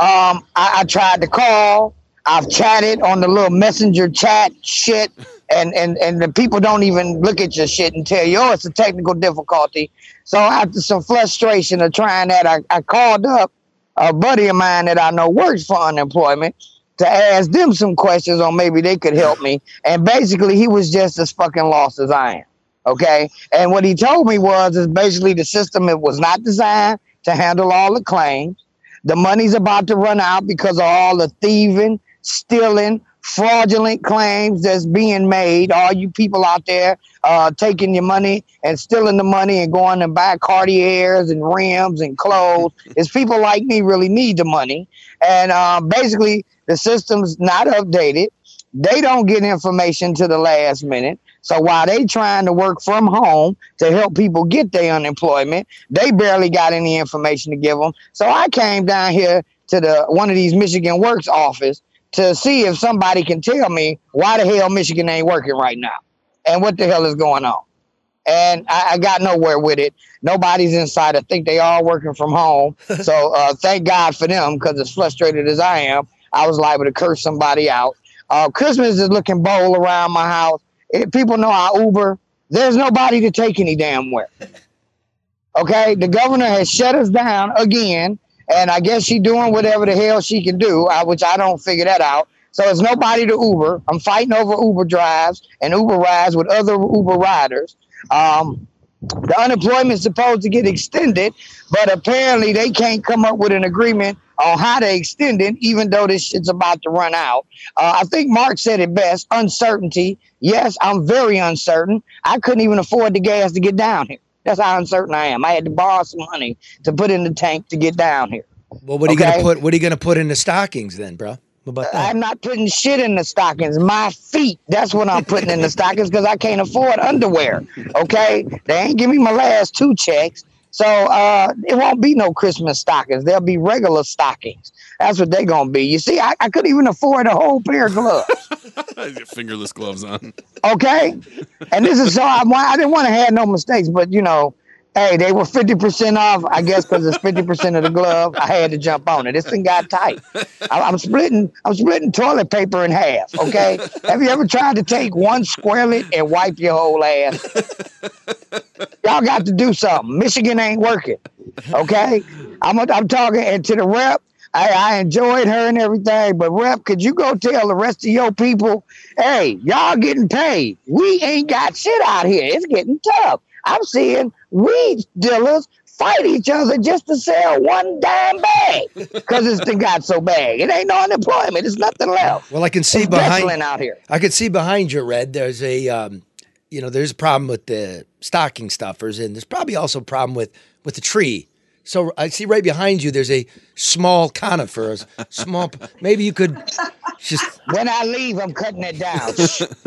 Um, I, I tried to call. I've chatted on the little messenger chat shit, and, and, and the people don't even look at your shit and tell you, oh, it's a technical difficulty. So after some frustration of trying that, I, I called up a buddy of mine that I know works for unemployment to ask them some questions on maybe they could help me. And basically, he was just as fucking lost as I am. Okay. And what he told me was is basically the system it was not designed to handle all the claims. The money's about to run out because of all the thieving, stealing, fraudulent claims that's being made. All you people out there uh, taking your money and stealing the money and going and buy Cartiers and rims and clothes. it's people like me really need the money. And uh, basically, the system's not updated. They don't get information to the last minute. So while they trying to work from home to help people get their unemployment, they barely got any information to give them. So I came down here to the one of these Michigan Works office to see if somebody can tell me why the hell Michigan ain't working right now and what the hell is going on. And I, I got nowhere with it. Nobody's inside. I think they all working from home. so uh, thank God for them because as frustrated as I am, I was liable to curse somebody out. Uh, Christmas is looking bold around my house. If people know I Uber. There's nobody to take any damn where. Okay, the governor has shut us down again, and I guess she's doing whatever the hell she can do, which I don't figure that out. So it's nobody to Uber. I'm fighting over Uber drives and Uber rides with other Uber riders. Um, the unemployment is supposed to get extended, but apparently they can't come up with an agreement on how to extend it, even though this shit's about to run out. Uh, I think Mark said it best uncertainty. Yes, I'm very uncertain. I couldn't even afford the gas to get down here. That's how uncertain I am. I had to borrow some money to put in the tank to get down here. Well, what are you gonna put? What are you gonna put in the stockings then, bro? What about that? I'm not putting shit in the stockings. My feet. That's what I'm putting in the stockings because I can't afford underwear. Okay. They ain't give me my last two checks. So uh it won't be no Christmas stockings. There'll be regular stockings. That's what they're gonna be. You see, I, I couldn't even afford a whole pair of gloves. Fingerless gloves on. Okay. And this is so I, I didn't want to have no mistakes, but you know, hey, they were 50% off. I guess because it's 50% of the glove, I had to jump on it. This thing got tight. I, I'm splitting, I'm splitting toilet paper in half. Okay. Have you ever tried to take one squarelet and wipe your whole ass? Y'all got to do something. Michigan ain't working. Okay. I'm, I'm talking and to the rep. I, I enjoyed her and everything, but rep, could you go tell the rest of your people, hey, y'all getting paid? We ain't got shit out here. It's getting tough. I'm seeing weed dealers fight each other just to sell one dime bag because this thing got so bad. It ain't no unemployment. It's nothing left. Well, I can see It's behind out here. I can see behind you, Red. There's a, um, you know, there's a problem with the stocking stuffers, and there's probably also a problem with with the tree. So I see right behind you. There's a small conifer, a small. Maybe you could just. When I leave, I'm cutting it down.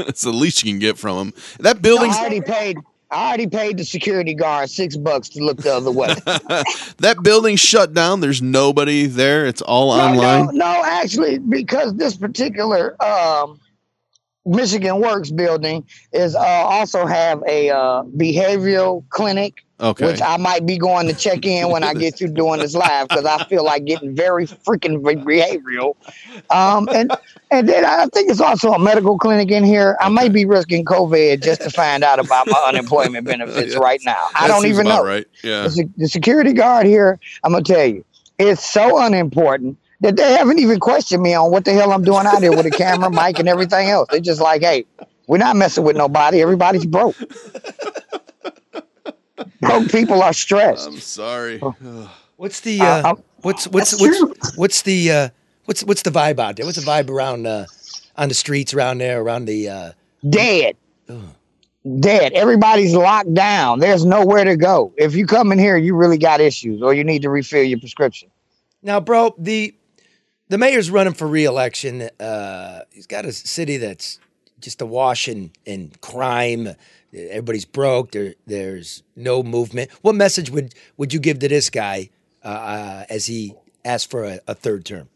It's the least you can get from them. That I building's already paid. I already paid the security guard six bucks to look the other way. that building's shut down. There's nobody there. It's all No, online. No, no, actually, because this particular um, Michigan Works building is uh, also have a uh, behavioral clinic, Okay. which I might be going to check in when I get through doing this live because I feel like getting very freaking behavioral. Um, and and then I think it's also a medical clinic in here. I might be risking COVID just to find out about my unemployment benefits right now. I That don't even know. Right. Yeah. The, the security guard here, I'm gonna tell you, it's so unimportant that they haven't even questioned me on what the hell I'm doing out here with a camera, mic, and everything else. They're just like, hey, we're not messing with nobody. Everybody's broke. broke people are stressed. I'm sorry. What's the Uh, uh, what's what's what's what's the uh, what's what's the vibe out there? What's the vibe around uh, on the streets around there around the uh, Dead. Dead. Everybody's locked down. There's nowhere to go. If you come in here, you really got issues or you need to refill your prescription. Now, bro, the the mayor's running for reelection. Uh, he's got a city that's just awash in, in crime. Everybody's broke. There, there's no movement. What message would would you give to this guy uh, uh, as he asks for a, a third term?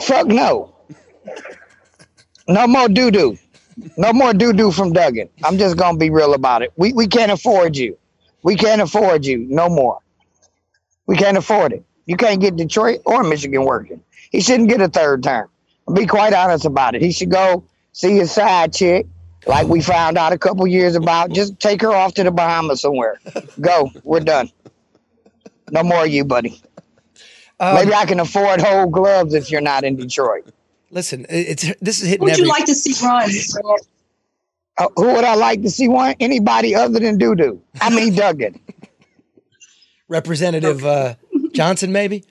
Fuck no. No more doo doo. No more doo doo from Duggan. I'm just gonna be real about it. We we can't afford you. We can't afford you no more. We can't afford it. You can't get Detroit or Michigan working. He shouldn't get a third term. I'll be quite honest about it. He should go see his side chick, like we found out a couple years about. Just take her off to the Bahamas somewhere. Go. We're done. No more of you, buddy. Um, Maybe I can afford whole gloves if you're not in Detroit. Listen, it's this is hitting would every. you like to see run? Uh, who would I like to see one? Anybody other than Doo Doo. I mean Duggan. Representative uh, Johnson, maybe.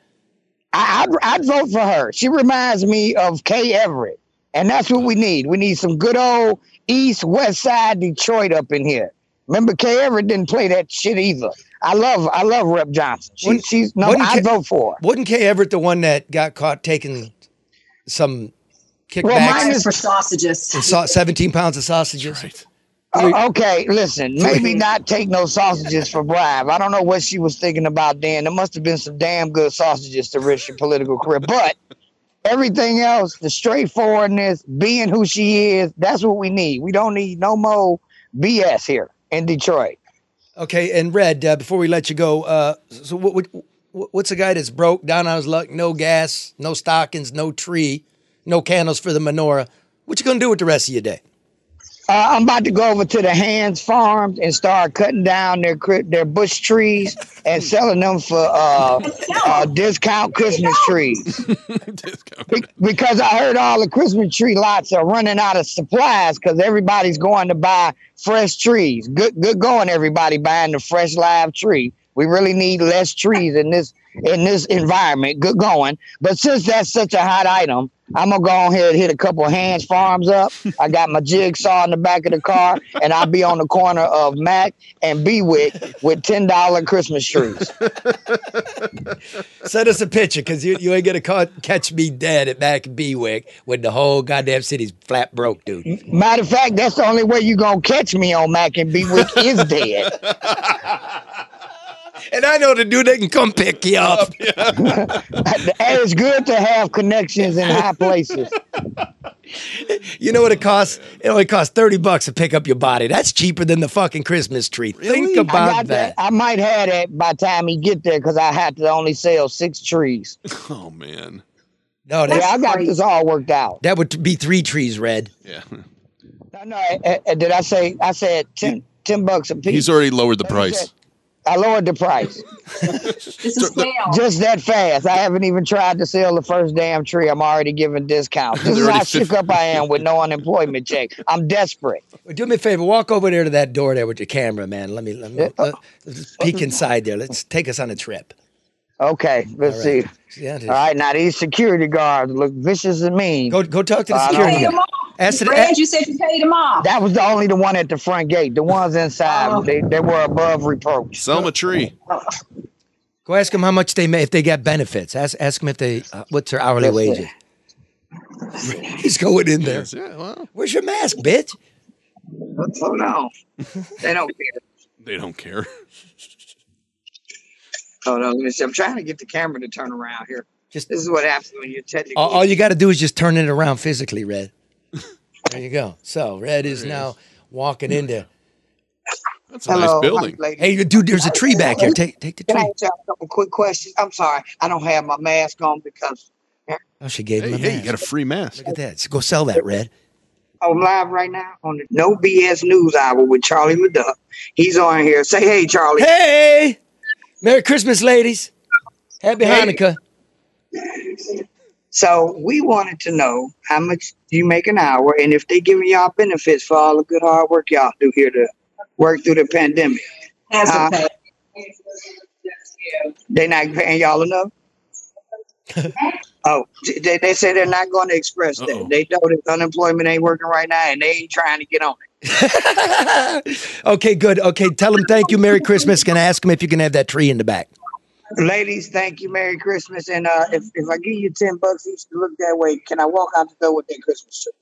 I, I'd, I'd vote for her. She reminds me of Kay Everett, and that's what we need. We need some good old East West Side Detroit up in here. Remember, Kay Everett didn't play that shit either. I love, I love Rep Johnson. She, Wouldn't- she's no, I'd Kay- vote for her. Wasn't Kay Everett the one that got caught taking some kickbacks? Well, mine is- for sausages. and saw 17 pounds of sausages. Uh, okay, listen, maybe not take no sausages for bribe. I don't know what she was thinking about then. There must have been some damn good sausages to risk your political career. But everything else, the straightforwardness, being who she is, that's what we need. We don't need no more BS here in Detroit. Okay, and Red, uh, before we let you go, uh, so what, what, what's a guy that's broke, down on his luck, no gas, no stockings, no tree, no candles for the menorah? What you gonna do with the rest of your day? Uh, I'm about to go over to the Hands Farms and start cutting down their their bush trees and selling them for uh, uh, discount Christmas trees. Be- because I heard all the Christmas tree lots are running out of supplies because everybody's going to buy fresh trees. Good, good going, everybody buying the fresh live tree. We really need less trees in this in this environment. Good going. But since that's such a hot item, I'm gonna go ahead and hit a couple hands farms up. I got my jigsaw in the back of the car, and I'll be on the corner of Mack and Bewick with ten dollar Christmas trees. Send us a picture because you, you ain't gonna ca- catch me dead at Mack and Bewick when the whole goddamn city's flat broke, dude. Matter of fact, that's the only way you gonna catch me on Mack and Bewick is dead. And I know the dude that can come pick you up. and it's good to have connections in high places. You know what it costs? It only costs thirty bucks to pick up your body. That's cheaper than the fucking Christmas tree. Think I about got that. I might have that by the time he get there because I had to only sell six trees. Oh man. No, yeah, I got this all worked out. That would be three trees, Red. Yeah. No, no, uh, uh, did I say? I said 10, 10 bucks a piece. He's already lowered the price. I lowered the price. This is sale. Just that fast. I haven't even tried to sell the first damn tree. I'm already giving discounts. This is They're how already shook up I am with no unemployment check. I'm desperate. Well, do me a favor. Walk over there to that door there with your camera, man. Let me let me uh, let, us peek inside there. Let's take us on a trip. Okay, let's All right. see. Yeah, it is. All right, now these security guards look vicious and mean. Go go talk to the security don't- guard. Ask the, Fred, you said you paid them off. That was the only the one at the front gate. The ones inside, Oh. they, they were above reproach. Sell him a tree. Go ask them how much they make if they got benefits. Ask ask them if they uh, what's their hourly Yes, wages. He's going in there. Yeah, well, Where's your mask, bitch? Oh no, They don't care. they don't care. Hold on. Let me see. I'm trying to get the camera to turn around here. Just this is what happens when you're technically. All, all you got to do is just turn it around physically, Red. There you go. So Red is now walking into. That's a nice building. Hey, dude, there's a tree back here. Take take the Can I tree. ask y'all a couple quick questions? I'm sorry. I don't have my mask on because Oh, she gave him Hey, a hey, you got a free mask. Look at that. Go sell that, Red. I'm live right now on the No BS News Hour with Charlie LeDuff. He's on here. Say hey, Charlie. Hey! Merry Christmas, ladies. Happy Hey. Hanukkah. So we wanted to know how much you make an hour and if they giving y'all benefits for all the good hard work y'all do here to work through the pandemic. As a Uh, pay. They not paying y'all enough? oh, they, they say they're not going to express that. They know that unemployment ain't working right now and they ain't trying to get on it. Okay, good. Okay, tell them thank you, Merry Christmas. Can I ask them if you can have that tree in the back? Ladies, thank you. Merry Christmas. And uh, if, if I give you 10 bucks each to look that way, can I walk out the door with that Christmas tree?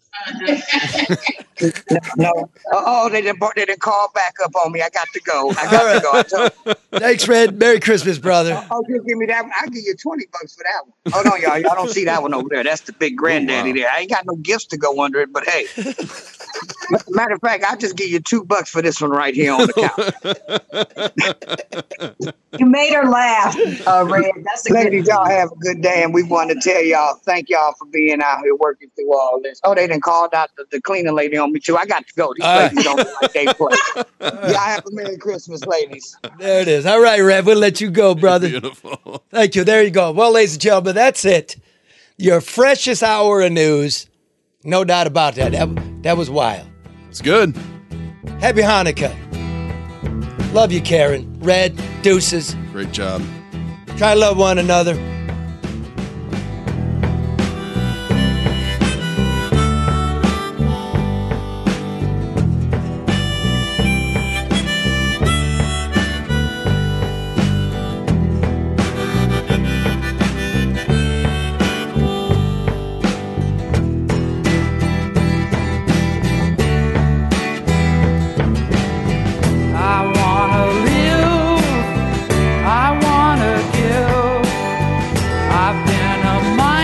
No. no. Oh, they didn't, they didn't call back up on me. I got to go. I got to go. Thanks, Red. Merry Christmas, brother. Oh, just give me that one. I'll give you 20 bucks for that one. Hold on, y'all. Y'all don't see that one over there. That's the big granddaddy there. I ain't got no gifts to go under it, but hey. Matter of fact, I'll just give you two bucks for this one right here on the couch. You made her laugh, uh, Red. That's a Ladies, good y'all have a good day, and we want to tell y'all thank y'all for being out here working through all this. Oh, they didn't call out the, the cleaning lady on me too. I got to go. These All right. ladies don't like they play. y'all have a Merry Christmas, ladies. There it is. All right, Red. We'll let you go, brother. Beautiful. Thank you. There you go. Well, ladies and gentlemen, that's it. Your freshest hour of news. No doubt about that. That, that was wild. It's good. Happy Hanukkah. Love you, Karen. Red, deuces. Great job. Try to love one another. Been